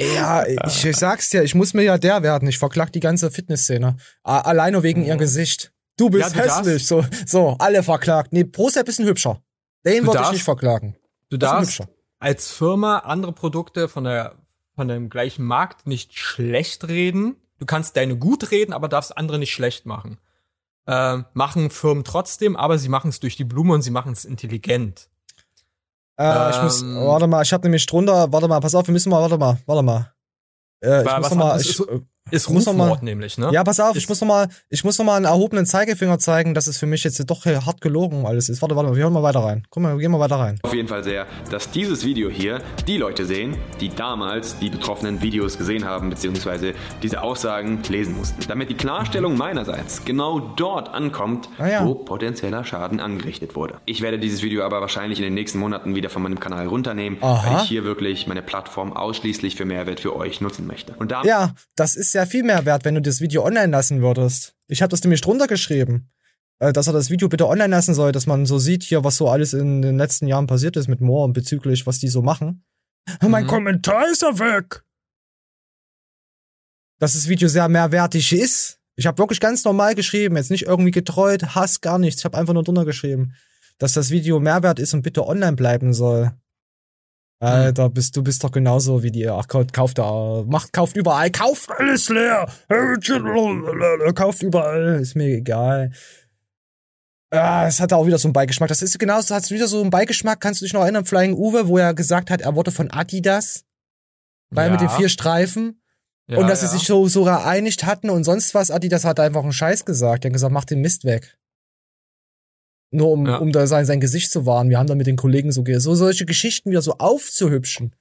Ja, ich, ich sag's dir, ich muss mir ja der werden. Ich verklag die ganze Fitnessszene. Alleine wegen ihr Gesicht. Du bist ja, du hässlich. So, so, alle verklagt. Nee, Prozep ist ein hübscher. Den wollte ich nicht verklagen. Du darfst als Firma andere Produkte von der, von dem gleichen Markt nicht schlecht reden. Du kannst deine gut reden, aber darfst andere nicht schlecht machen. Äh, machen Firmen trotzdem, aber sie machen es durch die Blume und sie machen es intelligent. Äh, ich muss, ähm. warte mal, ich habe nämlich drunter, warte mal, pass auf, wir müssen mal, warte mal, warte mal. Äh, ich muss noch mal, ich, ist Rufmord nämlich, ne? Ja, pass auf, ich muss noch mal, ich muss noch mal einen erhobenen Zeigefinger zeigen, dass es für mich jetzt doch hart gelogen alles ist. Warte, warte, wir hören mal weiter rein. Guck mal, wir gehen mal weiter rein. Auf jeden Fall sehr, dass dieses Video hier die Leute sehen, die damals die betroffenen Videos gesehen haben, beziehungsweise diese Aussagen lesen mussten. Damit die Klarstellung meinerseits genau dort ankommt, ah, ja. wo potenzieller Schaden angerichtet wurde. Ich werde dieses Video aber wahrscheinlich in den nächsten Monaten wieder von meinem Kanal runternehmen, Aha. weil ich hier wirklich meine Plattform ausschließlich für Mehrwert für euch nutzen möchte. Und damit ja, das ist ja viel mehr wert, wenn du das Video online lassen würdest. Ich habe das nämlich drunter geschrieben, äh, dass er das Video bitte online lassen soll, dass man so sieht hier, was so alles in den letzten Jahren passiert ist mit Moore und bezüglich, was die so machen. Mhm. Mein Kommentar ist ja weg. Dass das Video sehr mehrwertig ist. Ich habe wirklich ganz normal geschrieben, jetzt nicht irgendwie getreut, Hass, gar nichts. Ich habe einfach nur drunter geschrieben, dass das Video Mehrwert ist und bitte online bleiben soll. Alter, bist du bist doch genauso wie die. Ach, kauft da, macht, kauft überall, kauft alles leer, kauft überall, ist mir egal. Ah, es hat auch wieder so einen Beigeschmack. Das ist genauso, hat wieder so einen Beigeschmack. Kannst du dich noch erinnern, Flying Uwe, wo er gesagt hat, er wurde von Adidas, weil ja. mit den vier Streifen. Ja, und dass ja. sie sich so sogar einigt hatten und sonst was. Adidas hat einfach einen Scheiß gesagt. Er hat gesagt, mach den Mist weg. Nur um, ja. um da sein, sein Gesicht zu wahren. Wir haben da mit den Kollegen so, so solche Geschichten wieder so aufzuhübschen.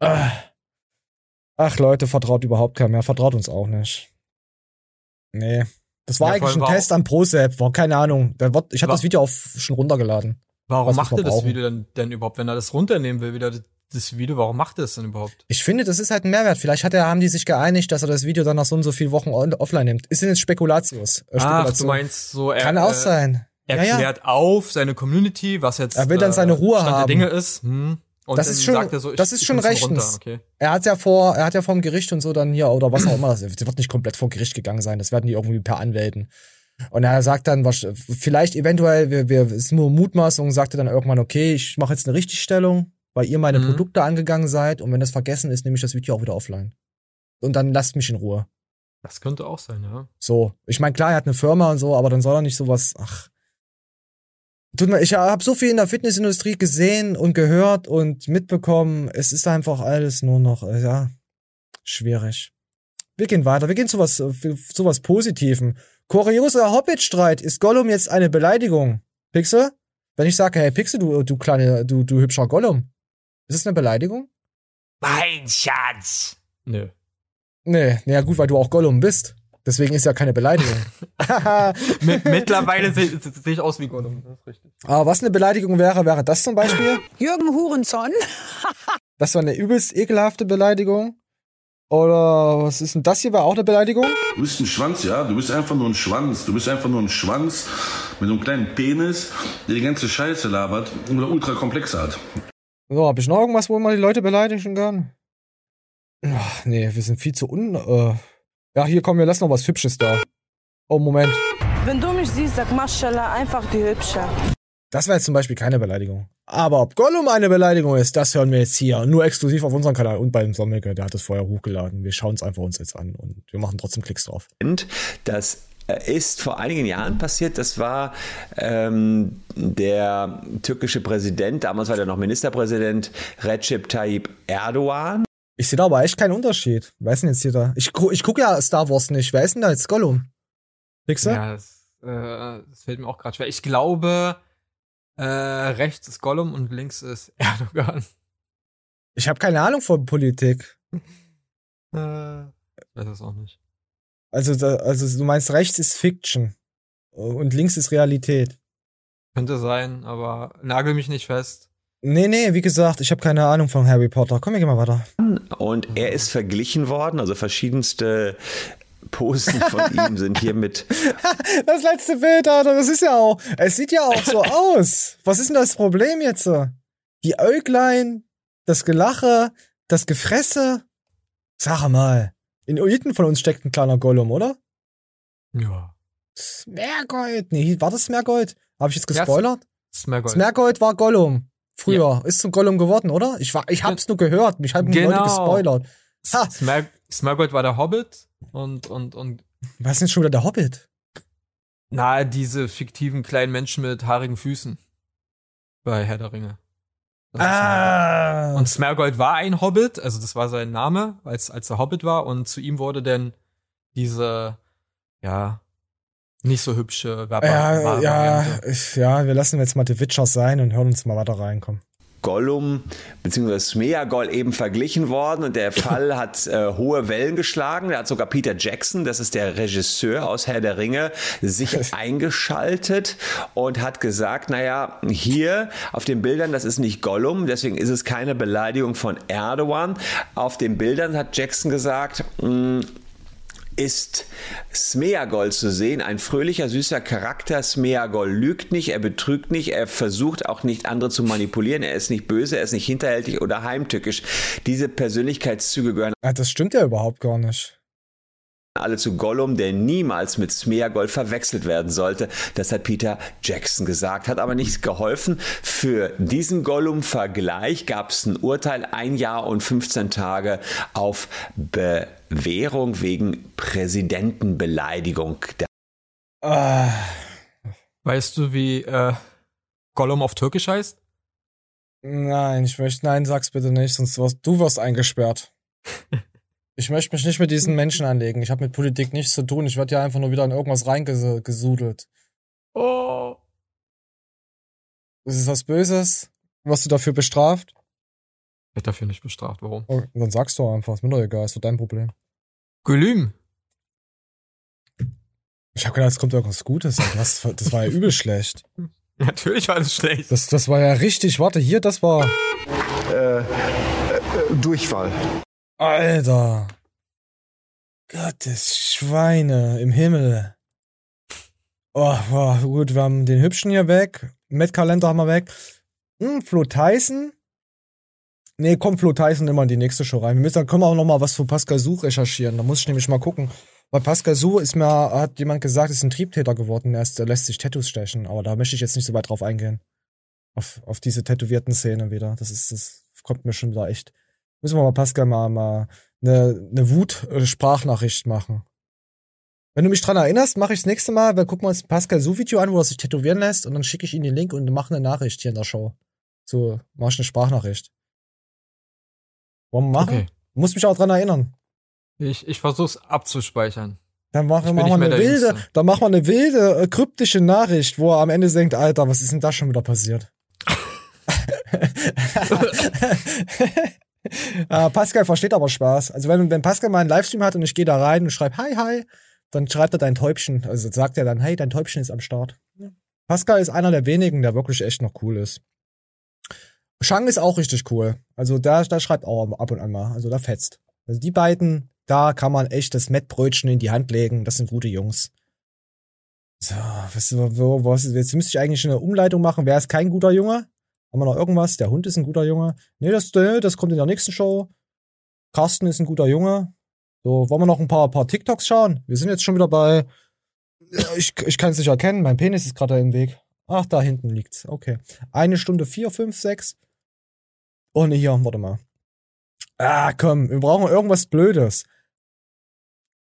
Ah. Ach Leute, vertraut überhaupt keiner mehr. Vertraut uns auch nicht. Nee. Das war ja, eigentlich ein Test an ProSep. War keine Ahnung. Ich habe das Video auf, schon runtergeladen. Warum macht er das Video denn, denn überhaupt, wenn er das runternehmen will, wieder das Video, warum macht er das denn überhaupt? Ich finde, das ist halt ein Mehrwert. Vielleicht hat er, haben die sich geeinigt, dass er das Video dann nach so und so vielen Wochen offline nimmt. Ist denn jetzt Spekulatius? Äh, Ach, du meinst so, er, Kann auch äh, sein erklärt ja, ja. auf seine Community, was jetzt er will dann seine Ruhe Stand haben. der Dinge ist. Hm. Und das ist schon, so, das ist schon rechtens. Okay. Er hat ja vor, er hat ja vom Gericht und so dann hier oder was auch immer. Das wird nicht komplett vor Gericht gegangen sein. Das werden die irgendwie per Anwälten. Und er sagt dann, was, vielleicht eventuell, wir, wir, ist nur Mutmaßung, sagt er dann irgendwann, okay, ich mache jetzt eine Richtigstellung, weil ihr meine mhm. Produkte angegangen seid und wenn das vergessen ist, nehme ich das Video auch wieder offline. Und dann lasst mich in Ruhe. Das könnte auch sein, ja. So. Ich meine, klar, er hat eine Firma und so, aber dann soll er nicht sowas, ach. Tut mir, ich habe so viel in der Fitnessindustrie gesehen und gehört und mitbekommen. Es ist einfach alles nur noch, äh, ja, schwierig. Wir gehen weiter. Wir gehen zu was, äh, zu was Positivem. Kurioser Hobbit-Streit. Ist Gollum jetzt eine Beleidigung? Pixel? Wenn ich sage, hey Pixel, du, du kleine, du, du hübscher Gollum. Ist das eine Beleidigung? Mein Schatz. Nö. Nee, ja gut, weil du auch Gollum bist. Deswegen ist ja keine Beleidigung. Mittlerweile sehe seh ich aus wie Gollum. Das ist richtig. Aber was eine Beleidigung wäre, wäre das zum Beispiel? Jürgen Hurenson. das war eine übelst ekelhafte Beleidigung. Oder was ist denn das hier? War auch eine Beleidigung? Du bist ein Schwanz, ja. Du bist einfach nur ein Schwanz. Du bist einfach nur ein Schwanz mit so einem kleinen Penis, der die ganze Scheiße labert oder ultra komplex hat. So, hab ich noch irgendwas, wo man die Leute beleidigen kann? Ach, nee, wir sind viel zu un. Äh ja, hier kommen wir lassen noch was Hübsches da. Oh, Moment. Wenn du mich siehst, sag Maschallah, einfach die Hübsche. Das war jetzt zum Beispiel keine Beleidigung. Aber ob Gollum eine Beleidigung ist, das hören wir jetzt hier. Nur exklusiv auf unserem Kanal und beim Sommeke. Der hat es vorher hochgeladen. Wir schauen es einfach uns jetzt an und wir machen trotzdem Klicks drauf. Das äh, ist vor einigen Jahren passiert. Das war ähm, der türkische Präsident, damals war der noch Ministerpräsident, Recep Tayyip Erdogan. Ich sehe da aber echt keinen Unterschied. Wer ist denn jetzt hier da? Ich, ich gucke ja Star Wars nicht. Wer ist denn da jetzt Gollum? Pixel? Ja, das, äh, das fällt mir auch gerade schwer. Ich glaube, äh, rechts ist Gollum und links ist Erdogan. Ich habe keine Ahnung von Politik. äh, ich weiß es auch nicht. Also, da, also du meinst, rechts ist Fiction und links ist Realität. Könnte sein, aber nagel mich nicht fest. Nee, nee, wie gesagt, ich habe keine Ahnung von Harry Potter. Komm, wir gehen mal weiter. Und er ist verglichen worden, also verschiedenste Posen von ihm sind hier mit. das letzte Bild, Alter, das ist ja auch. Es sieht ja auch so aus. Was ist denn das Problem jetzt? Die Äuglein, das Gelache, das Gefresse. Sag mal, in jedem von uns steckt ein kleiner Gollum, oder? Ja. Smergold. Nee, war das Smergold? Habe ich jetzt gespoilert? Ja, Smergold. Smergold war Gollum. Früher. Ja. Ist zum Gollum geworden, oder? Ich, war, ich hab's nur gehört. Mich haben genau. Leute gespoilert. Ha. Smergold war der Hobbit und, und, und. Was ist denn schon wieder der Hobbit? Na, diese fiktiven kleinen Menschen mit haarigen Füßen. Bei Herr der Ringe. Das ah. Und Smergold war ein Hobbit, also das war sein Name, als, als er Hobbit war, und zu ihm wurde denn diese, ja, nicht so hübsche Werbe. Ja, ja, ich, ja, wir lassen jetzt mal die Witchers sein und hören uns mal weiter reinkommen. Gollum bzw. Smeagol eben verglichen worden und der Fall hat äh, hohe Wellen geschlagen. Da hat sogar Peter Jackson, das ist der Regisseur aus Herr der Ringe, sich eingeschaltet und hat gesagt, naja, hier auf den Bildern, das ist nicht Gollum, deswegen ist es keine Beleidigung von Erdogan. Auf den Bildern hat Jackson gesagt, mh, mm, ist Smeagol zu sehen. Ein fröhlicher, süßer Charakter. Smeagol lügt nicht, er betrügt nicht, er versucht auch nicht andere zu manipulieren. Er ist nicht böse, er ist nicht hinterhältig oder heimtückisch. Diese Persönlichkeitszüge gehören. Ja, das stimmt ja überhaupt gar nicht alle zu Gollum, der niemals mit Smeagol verwechselt werden sollte. Das hat Peter Jackson gesagt, hat aber nichts geholfen. Für diesen Gollum-Vergleich gab es ein Urteil, ein Jahr und 15 Tage auf Bewährung wegen Präsidentenbeleidigung. Weißt du, wie äh, Gollum auf Türkisch heißt? Nein, ich möchte, nein, sag's bitte nicht, sonst wirst du wirst eingesperrt. Ich möchte mich nicht mit diesen Menschen anlegen. Ich habe mit Politik nichts zu tun. Ich werde ja einfach nur wieder in irgendwas reingesudelt. Oh. Das ist was Böses. Wirst du dafür bestraft? Ich werde dafür nicht bestraft. Warum? Oh, dann sagst du einfach. Ist mir doch egal. Ist doch dein Problem. Gelüm. Ich habe gedacht, es kommt irgendwas Gutes. Das, das war ja übel schlecht. Natürlich war das schlecht. Das, das war ja richtig. Warte, hier, das war. Äh, äh, Durchfall. Alter. Gottes Schweine im Himmel. Oh, boah, gut, wir haben den Hübschen hier weg. Matt Kalender haben wir weg. Hm, Flo Tyson. Nee, komm, Flo Tyson immer in die nächste Show rein. Wir müssen, dann können wir auch noch mal was für Pascal Su recherchieren. Da muss ich nämlich mal gucken. Weil Pascal Su ist mir, hat jemand gesagt, ist ein Triebtäter geworden. Er, ist, er lässt sich Tattoos stechen. Aber da möchte ich jetzt nicht so weit drauf eingehen. Auf, auf diese tätowierten Szene wieder. Das ist, das kommt mir schon wieder echt. Müssen wir mal Pascal mal, mal eine, eine Wut-Sprachnachricht machen. Wenn du mich dran erinnerst, mache ich das nächste Mal, wir gucken uns ein Pascal Su-Video an, wo er sich tätowieren lässt und dann schicke ich ihm den Link und mache eine Nachricht hier in der Show. So, mach ich eine Sprachnachricht. Wollen wir machen? Okay. Du musst mich auch dran erinnern. Ich, ich versuch's abzuspeichern. Dann machen wir eine wilde, dann machen wir eine wilde, äh, kryptische Nachricht, wo er am Ende denkt, Alter, was ist denn da schon wieder passiert? äh, Pascal versteht aber Spaß. Also wenn, wenn Pascal mal einen Livestream hat und ich gehe da rein und schreibe Hi, hi, dann schreibt er dein Täubchen. Also sagt er dann, hey, dein Täubchen ist am Start. Ja. Pascal ist einer der wenigen, der wirklich echt noch cool ist. Shang ist auch richtig cool. Also da, da schreibt auch ab und an mal. Also da fetzt. Also die beiden, da kann man echt das Mettbrötchen in die Hand legen. Das sind gute Jungs. So, was, wo, was, jetzt müsste ich eigentlich eine Umleitung machen. Wer ist kein guter Junge? Haben wir noch irgendwas? Der Hund ist ein guter Junge. Nee, das, das kommt in der nächsten Show. Carsten ist ein guter Junge. So, wollen wir noch ein paar, paar TikToks schauen? Wir sind jetzt schon wieder bei. Ich, ich kann es nicht erkennen, mein Penis ist gerade im Weg. Ach, da hinten liegt's. Okay. Eine Stunde vier, fünf, sechs. Oh ne, hier, warte mal. Ah, komm, wir brauchen irgendwas Blödes.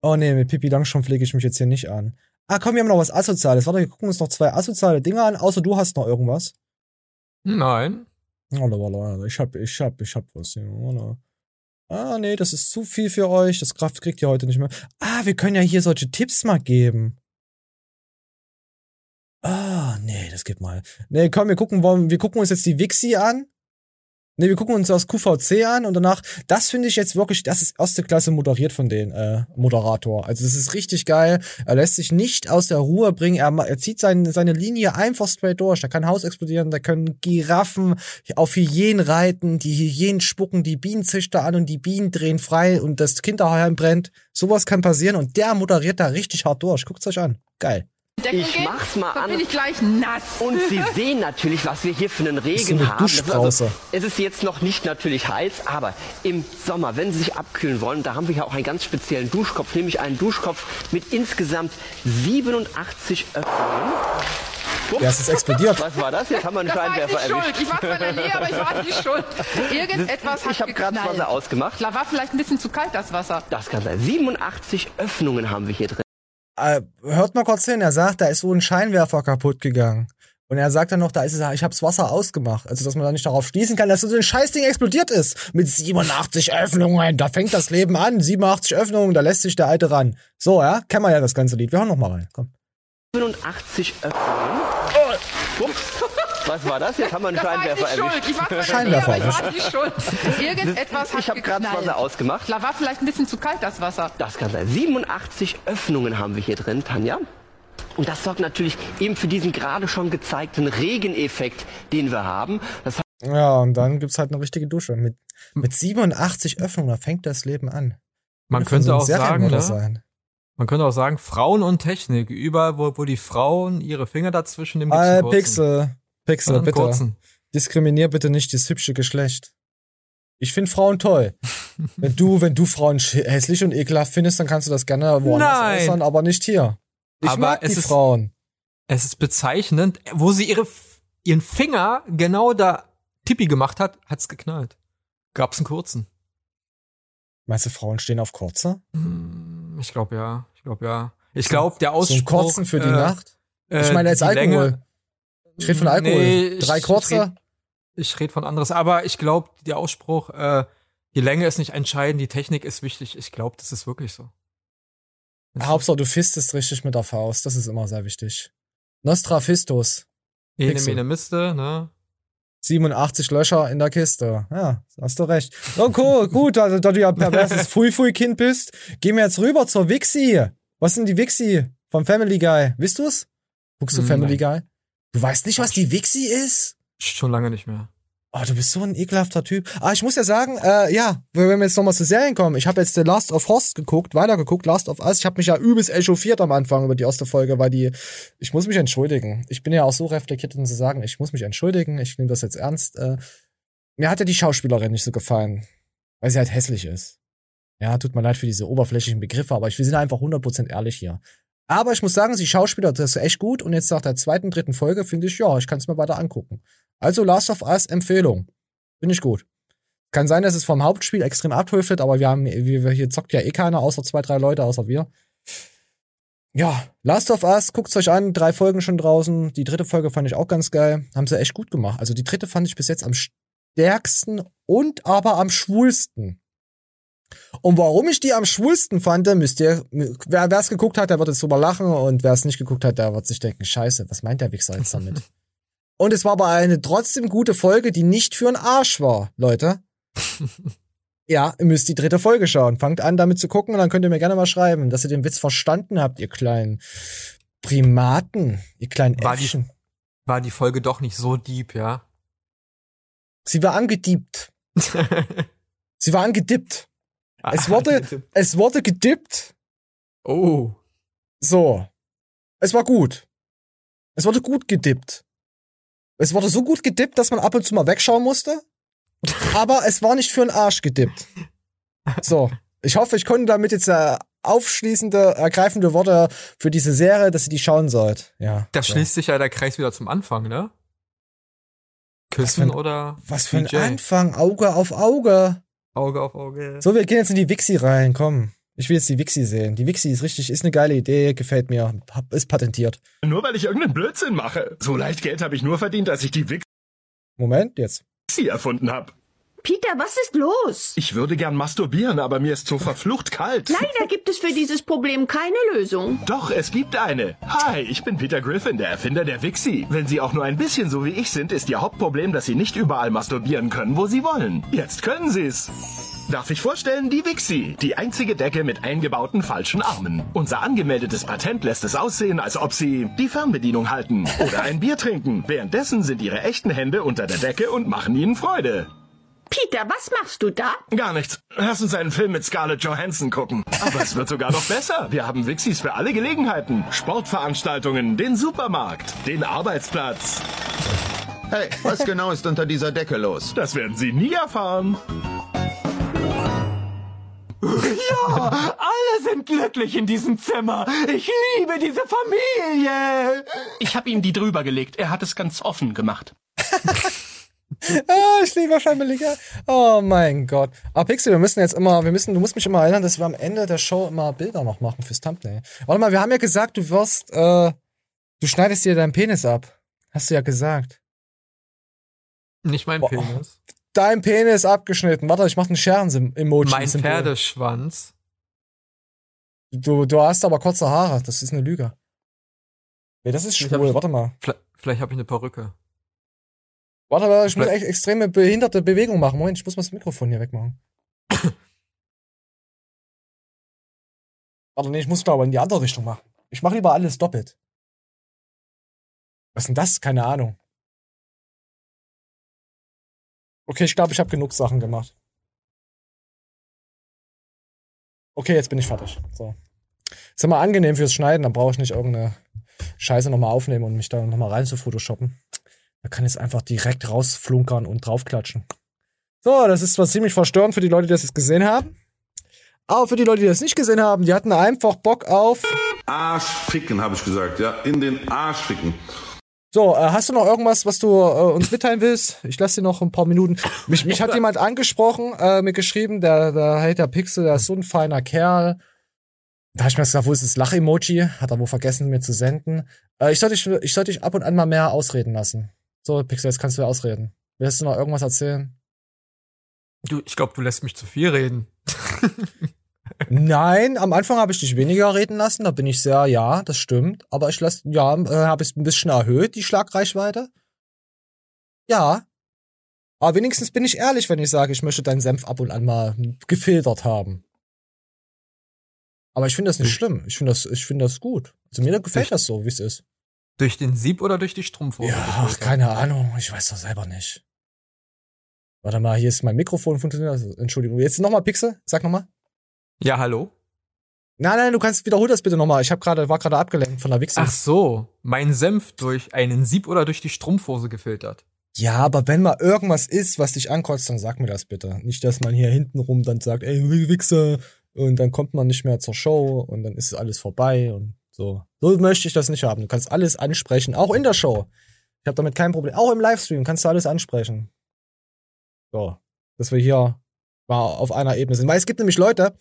Oh ne, mit Pipi Langstrumpf pflege ich mich jetzt hier nicht an. Ah, komm, wir haben noch was Asoziales. Warte, wir gucken uns noch zwei asoziale Dinge an, außer du hast noch irgendwas. Nein. Ich hab, ich hab, ich hab was. Warte. Ah, nee, das ist zu viel für euch. Das Kraft kriegt ihr heute nicht mehr. Ah, wir können ja hier solche Tipps mal geben. Ah, nee, das geht mal. Nee, komm, wir gucken, wir gucken uns jetzt die Wixi an. Ne, wir gucken uns das QVC an und danach, das finde ich jetzt wirklich, das ist erste Klasse moderiert von den äh, Moderator. Also das ist richtig geil. Er lässt sich nicht aus der Ruhe bringen. Er, er zieht seine, seine Linie einfach straight durch. Da kann Haus explodieren, da können Giraffen auf Hyänen reiten, die Hyänen spucken die Bienenzüchter an und die Bienen drehen frei und das Kinderheim brennt. Sowas kann passieren und der moderiert da richtig hart durch. Guckt's euch an. Geil. Decken ich mach's mal Dann an. bin ich gleich nass. Und Sie sehen natürlich, was wir hier für einen Regen haben. Ist also, es ist jetzt noch nicht natürlich heiß, aber im Sommer, wenn Sie sich abkühlen wollen, da haben wir ja auch einen ganz speziellen Duschkopf, nämlich einen Duschkopf mit insgesamt 87 Öffnungen. Ups. Ja, es ist explodiert. Was war das? Jetzt haben wir einen das Scheinwerfer war ich nicht erwischt. schuld. Ich war zwar in der Nähe, aber ich war nicht schuld. Irgendetwas hat Ich habe gerade das Wasser ausgemacht. Da war vielleicht ein bisschen zu kalt, das Wasser. Das kann sein. 87 Öffnungen haben wir hier drin. Äh, hört mal kurz hin, er sagt, da ist so ein Scheinwerfer kaputt gegangen. Und er sagt dann noch, da ist es, ich hab's Wasser ausgemacht. Also, dass man da nicht darauf schließen kann, dass so ein Scheißding explodiert ist. Mit 87 Öffnungen, da fängt das Leben an. 87 Öffnungen, da lässt sich der Alte ran. So, ja, kennen wir ja das ganze Lied. Wir hören noch mal rein, komm. 87 Öffnungen. Ups. Was war das? Jetzt haben wir einen Das war ich Scheinwerfer schuld. erwischt. Ich war Scheinwerfer aber ich war nicht schuld. Irgendetwas hat Ich habe gerade das. Wasser ausgemacht. Da war vielleicht ein bisschen zu kalt, das Wasser. Das kann sein. 87 Öffnungen haben wir hier drin, Tanja. Und das sorgt natürlich eben für diesen gerade schon gezeigten Regeneffekt, den wir haben. Das Ja, und dann gibt's halt eine richtige Dusche. Mit, mit 87 Öffnungen, da fängt das Leben an. Man Könnte so auch sagen, ne? sein. Man könnte auch sagen, Frauen und Technik, überall, wo, wo die Frauen ihre Finger dazwischen im Äh, Pixel, Pixel, bitte. kurzen. Diskriminier bitte nicht das hübsche Geschlecht. Ich finde Frauen toll. wenn du, wenn du Frauen hässlich und ekelhaft findest, dann kannst du das gerne woanders Nein. äußern, aber nicht hier. Ich Aber mag es die ist- Frauen. Es ist bezeichnend, wo sie ihre, ihren Finger genau da Tippi gemacht hat, hat's geknallt. Gab's einen kurzen. Meinst du, Frauen stehen auf kurze? Hm, Ich glaube ja. Ich glaube ja. Ich glaube, der Ausspruch. So Kurzen für die äh, Nacht? äh, ich meine jetzt die Alkohol. Länge- ich rede von Alkohol. Nee, Drei ich- kurze? Ich rede red von anderes. Aber ich glaube, der Ausspruch, äh, die Länge ist nicht entscheidend, die Technik ist wichtig. Ich glaube, das ist wirklich so. Hauptsache, du fistest richtig mit der Faust. Das ist immer sehr wichtig. Nostra Fistus. Ene, mene, miste, ne? 87 Löcher in der Kiste. Ja, hast du recht. Cool, gut, also, da du ja perverses Fui-Fui-Kind bist, gehen wir jetzt rüber zur Wixi. Was sind die Wixi vom Family Guy? Wisst du's? Guckst du Hm, Family. Guy? Du weißt nicht, was die Wixi ist? Schon lange nicht mehr. Oh, du bist so ein ekelhafter Typ. Ah, ich muss ja sagen, äh, ja, wenn wir jetzt nochmal zu Serien kommen, ich habe jetzt The Last of Us geguckt, weitergeguckt, Last of Us. Ich habe mich ja übelst echauffiert am Anfang über die erste Folge, weil die, ich muss mich entschuldigen. Ich bin ja auch so reflektiert, um zu sagen, ich muss mich entschuldigen, ich nehme das jetzt ernst. Äh, mir hat ja die Schauspielerin nicht so gefallen, weil sie halt hässlich ist. Ja, tut mir leid für diese oberflächlichen Begriffe, aber ich, wir sind einfach 100% ehrlich hier. Aber ich muss sagen, sie Schauspieler, das ist echt gut und jetzt nach der zweiten, dritten Folge finde ich, ja, ich kann es mir weiter angucken. Also Last of Us Empfehlung. Finde ich gut. Kann sein, dass es vom Hauptspiel extrem abhöftet, aber wir haben, wir, hier zockt ja eh keiner, außer zwei, drei Leute, außer wir. Ja, Last of Us, guckt's euch an, drei Folgen schon draußen. Die dritte Folge fand ich auch ganz geil. Haben sie echt gut gemacht. Also die dritte fand ich bis jetzt am stärksten und aber am schwulsten. Und warum ich die am schwulsten fand, müsst ihr, wer es geguckt hat, der wird jetzt drüber lachen und wer es nicht geguckt hat, der wird sich denken, scheiße, was meint der Wichser jetzt damit? und es war aber eine trotzdem gute Folge, die nicht für einen Arsch war, Leute. Ja, ihr müsst die dritte Folge schauen. Fangt an, damit zu gucken und dann könnt ihr mir gerne mal schreiben, dass ihr den Witz verstanden habt, ihr kleinen Primaten, ihr kleinen war Die, war die Folge doch nicht so deep, ja? Sie war angediebt. Sie war angedippt. Ah, es wurde, es wurde gedippt. Oh. So. Es war gut. Es wurde gut gedippt. Es wurde so gut gedippt, dass man ab und zu mal wegschauen musste aber es war nicht für den Arsch gedippt. So, ich hoffe, ich konnte damit jetzt äh, aufschließende, ergreifende Worte für diese Serie, dass ihr die schauen sollt. Ja. Da so. schließt sich ja der Kreis wieder zum Anfang, ne? Küssen was ein, oder? Was für ein DJ? Anfang, Auge auf Auge. Auge auf Auge. So, wir gehen jetzt in die Wixi rein, komm. Ich will jetzt die Wixi sehen. Die Wixi ist richtig, ist eine geile Idee, gefällt mir, ist patentiert. Nur weil ich irgendeinen Blödsinn mache. So leicht Geld habe ich nur verdient, dass ich die Wixi. Moment, jetzt. Sie erfunden habe. Peter, was ist los? Ich würde gern masturbieren, aber mir ist so verflucht kalt. Leider gibt es für dieses Problem keine Lösung. Doch, es gibt eine. Hi, ich bin Peter Griffin, der Erfinder der Wixi. Wenn Sie auch nur ein bisschen so wie ich sind, ist Ihr Hauptproblem, dass Sie nicht überall masturbieren können, wo Sie wollen. Jetzt können Sie's. Darf ich vorstellen, die Wixi, die einzige Decke mit eingebauten falschen Armen. Unser angemeldetes Patent lässt es aussehen, als ob Sie die Fernbedienung halten oder ein Bier trinken. Währenddessen sind Ihre echten Hände unter der Decke und machen Ihnen Freude. Peter, was machst du da? Gar nichts. Lass uns einen Film mit Scarlett Johansson gucken. Aber es wird sogar noch besser. Wir haben Wixis für alle Gelegenheiten. Sportveranstaltungen, den Supermarkt, den Arbeitsplatz. Hey, was genau ist unter dieser Decke los? Das werden Sie nie erfahren. Ja, alle sind glücklich in diesem Zimmer. Ich liebe diese Familie. Ich habe ihm die drüber gelegt. Er hat es ganz offen gemacht. ah, ich liebe Guy. Oh mein Gott. Aber Pixel, wir müssen jetzt immer, wir müssen, du musst mich immer erinnern, dass wir am Ende der Show immer Bilder noch machen fürs Thumbnail. Warte mal, wir haben ja gesagt, du wirst, äh, du schneidest dir deinen Penis ab. Hast du ja gesagt. Nicht mein Boah. Penis. Dein Penis abgeschnitten. Warte, ich mach einen Scherens-Emoji. Mein Pferdeschwanz. Du, du hast aber kurze Haare. Das ist eine Lüge. Nee, das ist schwul. Warte mal. Vielleicht, vielleicht habe ich eine Perücke. Warte, aber ich muss echt extreme behinderte Bewegung machen. Moment, ich muss mal das Mikrofon hier wegmachen. Warte, nee, ich muss glaube in die andere Richtung machen. Ich mache lieber alles doppelt. Was ist denn das? Keine Ahnung. Okay, ich glaube, ich habe genug Sachen gemacht. Okay, jetzt bin ich fertig. So. Ist immer angenehm fürs Schneiden, dann brauche ich nicht irgendeine Scheiße nochmal aufnehmen und mich da nochmal rein zu photoshoppen. Man kann jetzt einfach direkt rausflunkern und draufklatschen. So, das ist zwar ziemlich verstörend für die Leute, die das jetzt gesehen haben. Aber für die Leute, die das nicht gesehen haben, die hatten einfach Bock auf. Arschficken, habe ich gesagt, ja. In den Arschficken. So, äh, hast du noch irgendwas, was du äh, uns mitteilen willst? Ich lasse dir noch ein paar Minuten. Mich, mich hat jemand angesprochen, äh, mir geschrieben, der, der Hater Pixel, der ist so ein feiner Kerl. Da habe ich mir gesagt, wo ist das Lach-Emoji? Hat er wohl vergessen, mir zu senden. Äh, ich sollte dich, ich sollte dich ab und an mal mehr ausreden lassen. So, Pixel, jetzt kannst du ausreden. Willst du noch irgendwas erzählen? Du, ich glaube, du lässt mich zu viel reden. Nein, am Anfang habe ich dich weniger reden lassen, da bin ich sehr, ja, das stimmt. Aber ich lasse, ja, äh, habe ich ein bisschen erhöht, die Schlagreichweite. Ja. Aber wenigstens bin ich ehrlich, wenn ich sage, ich möchte deinen Senf ab und an mal gefiltert haben. Aber ich finde das nicht schlimm. Ich finde das, ich finde das gut. Also mir gefällt das so, wie es ist. Durch den Sieb oder durch die Strumpfhose? Ja, ach, keine Ahnung. Ich weiß doch selber nicht. Warte mal, hier ist mein Mikrofon funktioniert. Also, Entschuldigung. Jetzt nochmal Pixel. Sag nochmal. Ja, hallo? Nein, nein, du kannst wiederhol das bitte nochmal. Ich hab gerade war gerade abgelenkt von der Wichse. Ach so, mein Senf durch einen Sieb oder durch die Strumpfhose gefiltert. Ja, aber wenn mal irgendwas ist, was dich ankotzt, dann sag mir das bitte. Nicht, dass man hier hinten rum dann sagt, ey, Wichser, und dann kommt man nicht mehr zur Show und dann ist alles vorbei und so. So möchte ich das nicht haben. Du kannst alles ansprechen, auch in der Show. Ich habe damit kein Problem. Auch im Livestream kannst du alles ansprechen. So, dass wir hier mal auf einer Ebene sind. Weil es gibt nämlich Leute,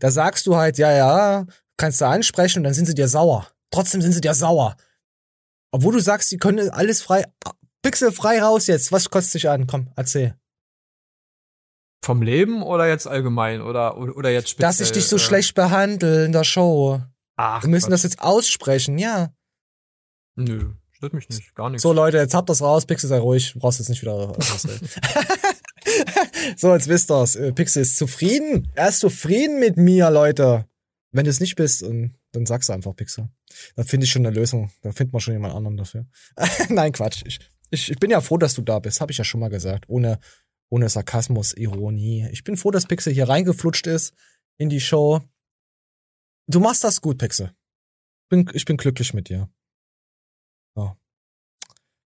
da sagst du halt, ja, ja, kannst du ansprechen und dann sind sie dir sauer. Trotzdem sind sie dir sauer. Obwohl du sagst, sie können alles frei, Pixel frei raus jetzt. Was kostet sich an? Komm, erzähl. Vom Leben oder jetzt allgemein oder oder jetzt speziell? Dass ich dich so äh, schlecht behandle in der Show. Ach, wir müssen Gott. das jetzt aussprechen, ja. Nö, stört mich nicht, gar nichts. So Leute, jetzt habt das raus, Pixel sei ruhig, brauchst jetzt nicht wieder So, jetzt wisst ihr's. Äh, Pixel ist zufrieden. Er ist zufrieden mit mir, Leute. Wenn du es nicht bist, dann sagst du einfach Pixel. Da finde ich schon eine Lösung. Da findet man schon jemand anderen dafür. Nein, Quatsch. Ich, ich, ich bin ja froh, dass du da bist, habe ich ja schon mal gesagt. Ohne ohne Sarkasmus, Ironie. Ich bin froh, dass Pixel hier reingeflutscht ist in die Show. Du machst das gut, Pixel. Bin, ich bin glücklich mit dir. Ja.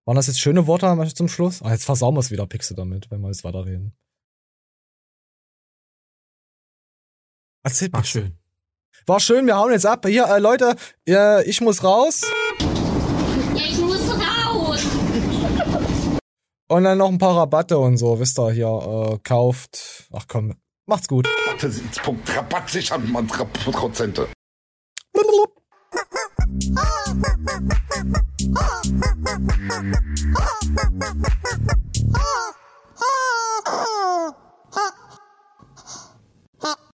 Waren das jetzt schöne Worte zum Schluss? Ah, jetzt versauen wir es wieder, Pixel, damit, wenn wir jetzt weiterreden. Erzähl Ach, schön. War schön, wir hauen jetzt ab. Hier, äh, Leute, äh, ich muss raus. Ich muss und dann noch ein paar Rabatte und so, wisst ihr, hier, äh, kauft. Ach komm, macht's gut. Punkt Rabatt sichern, man Prozente. Ha!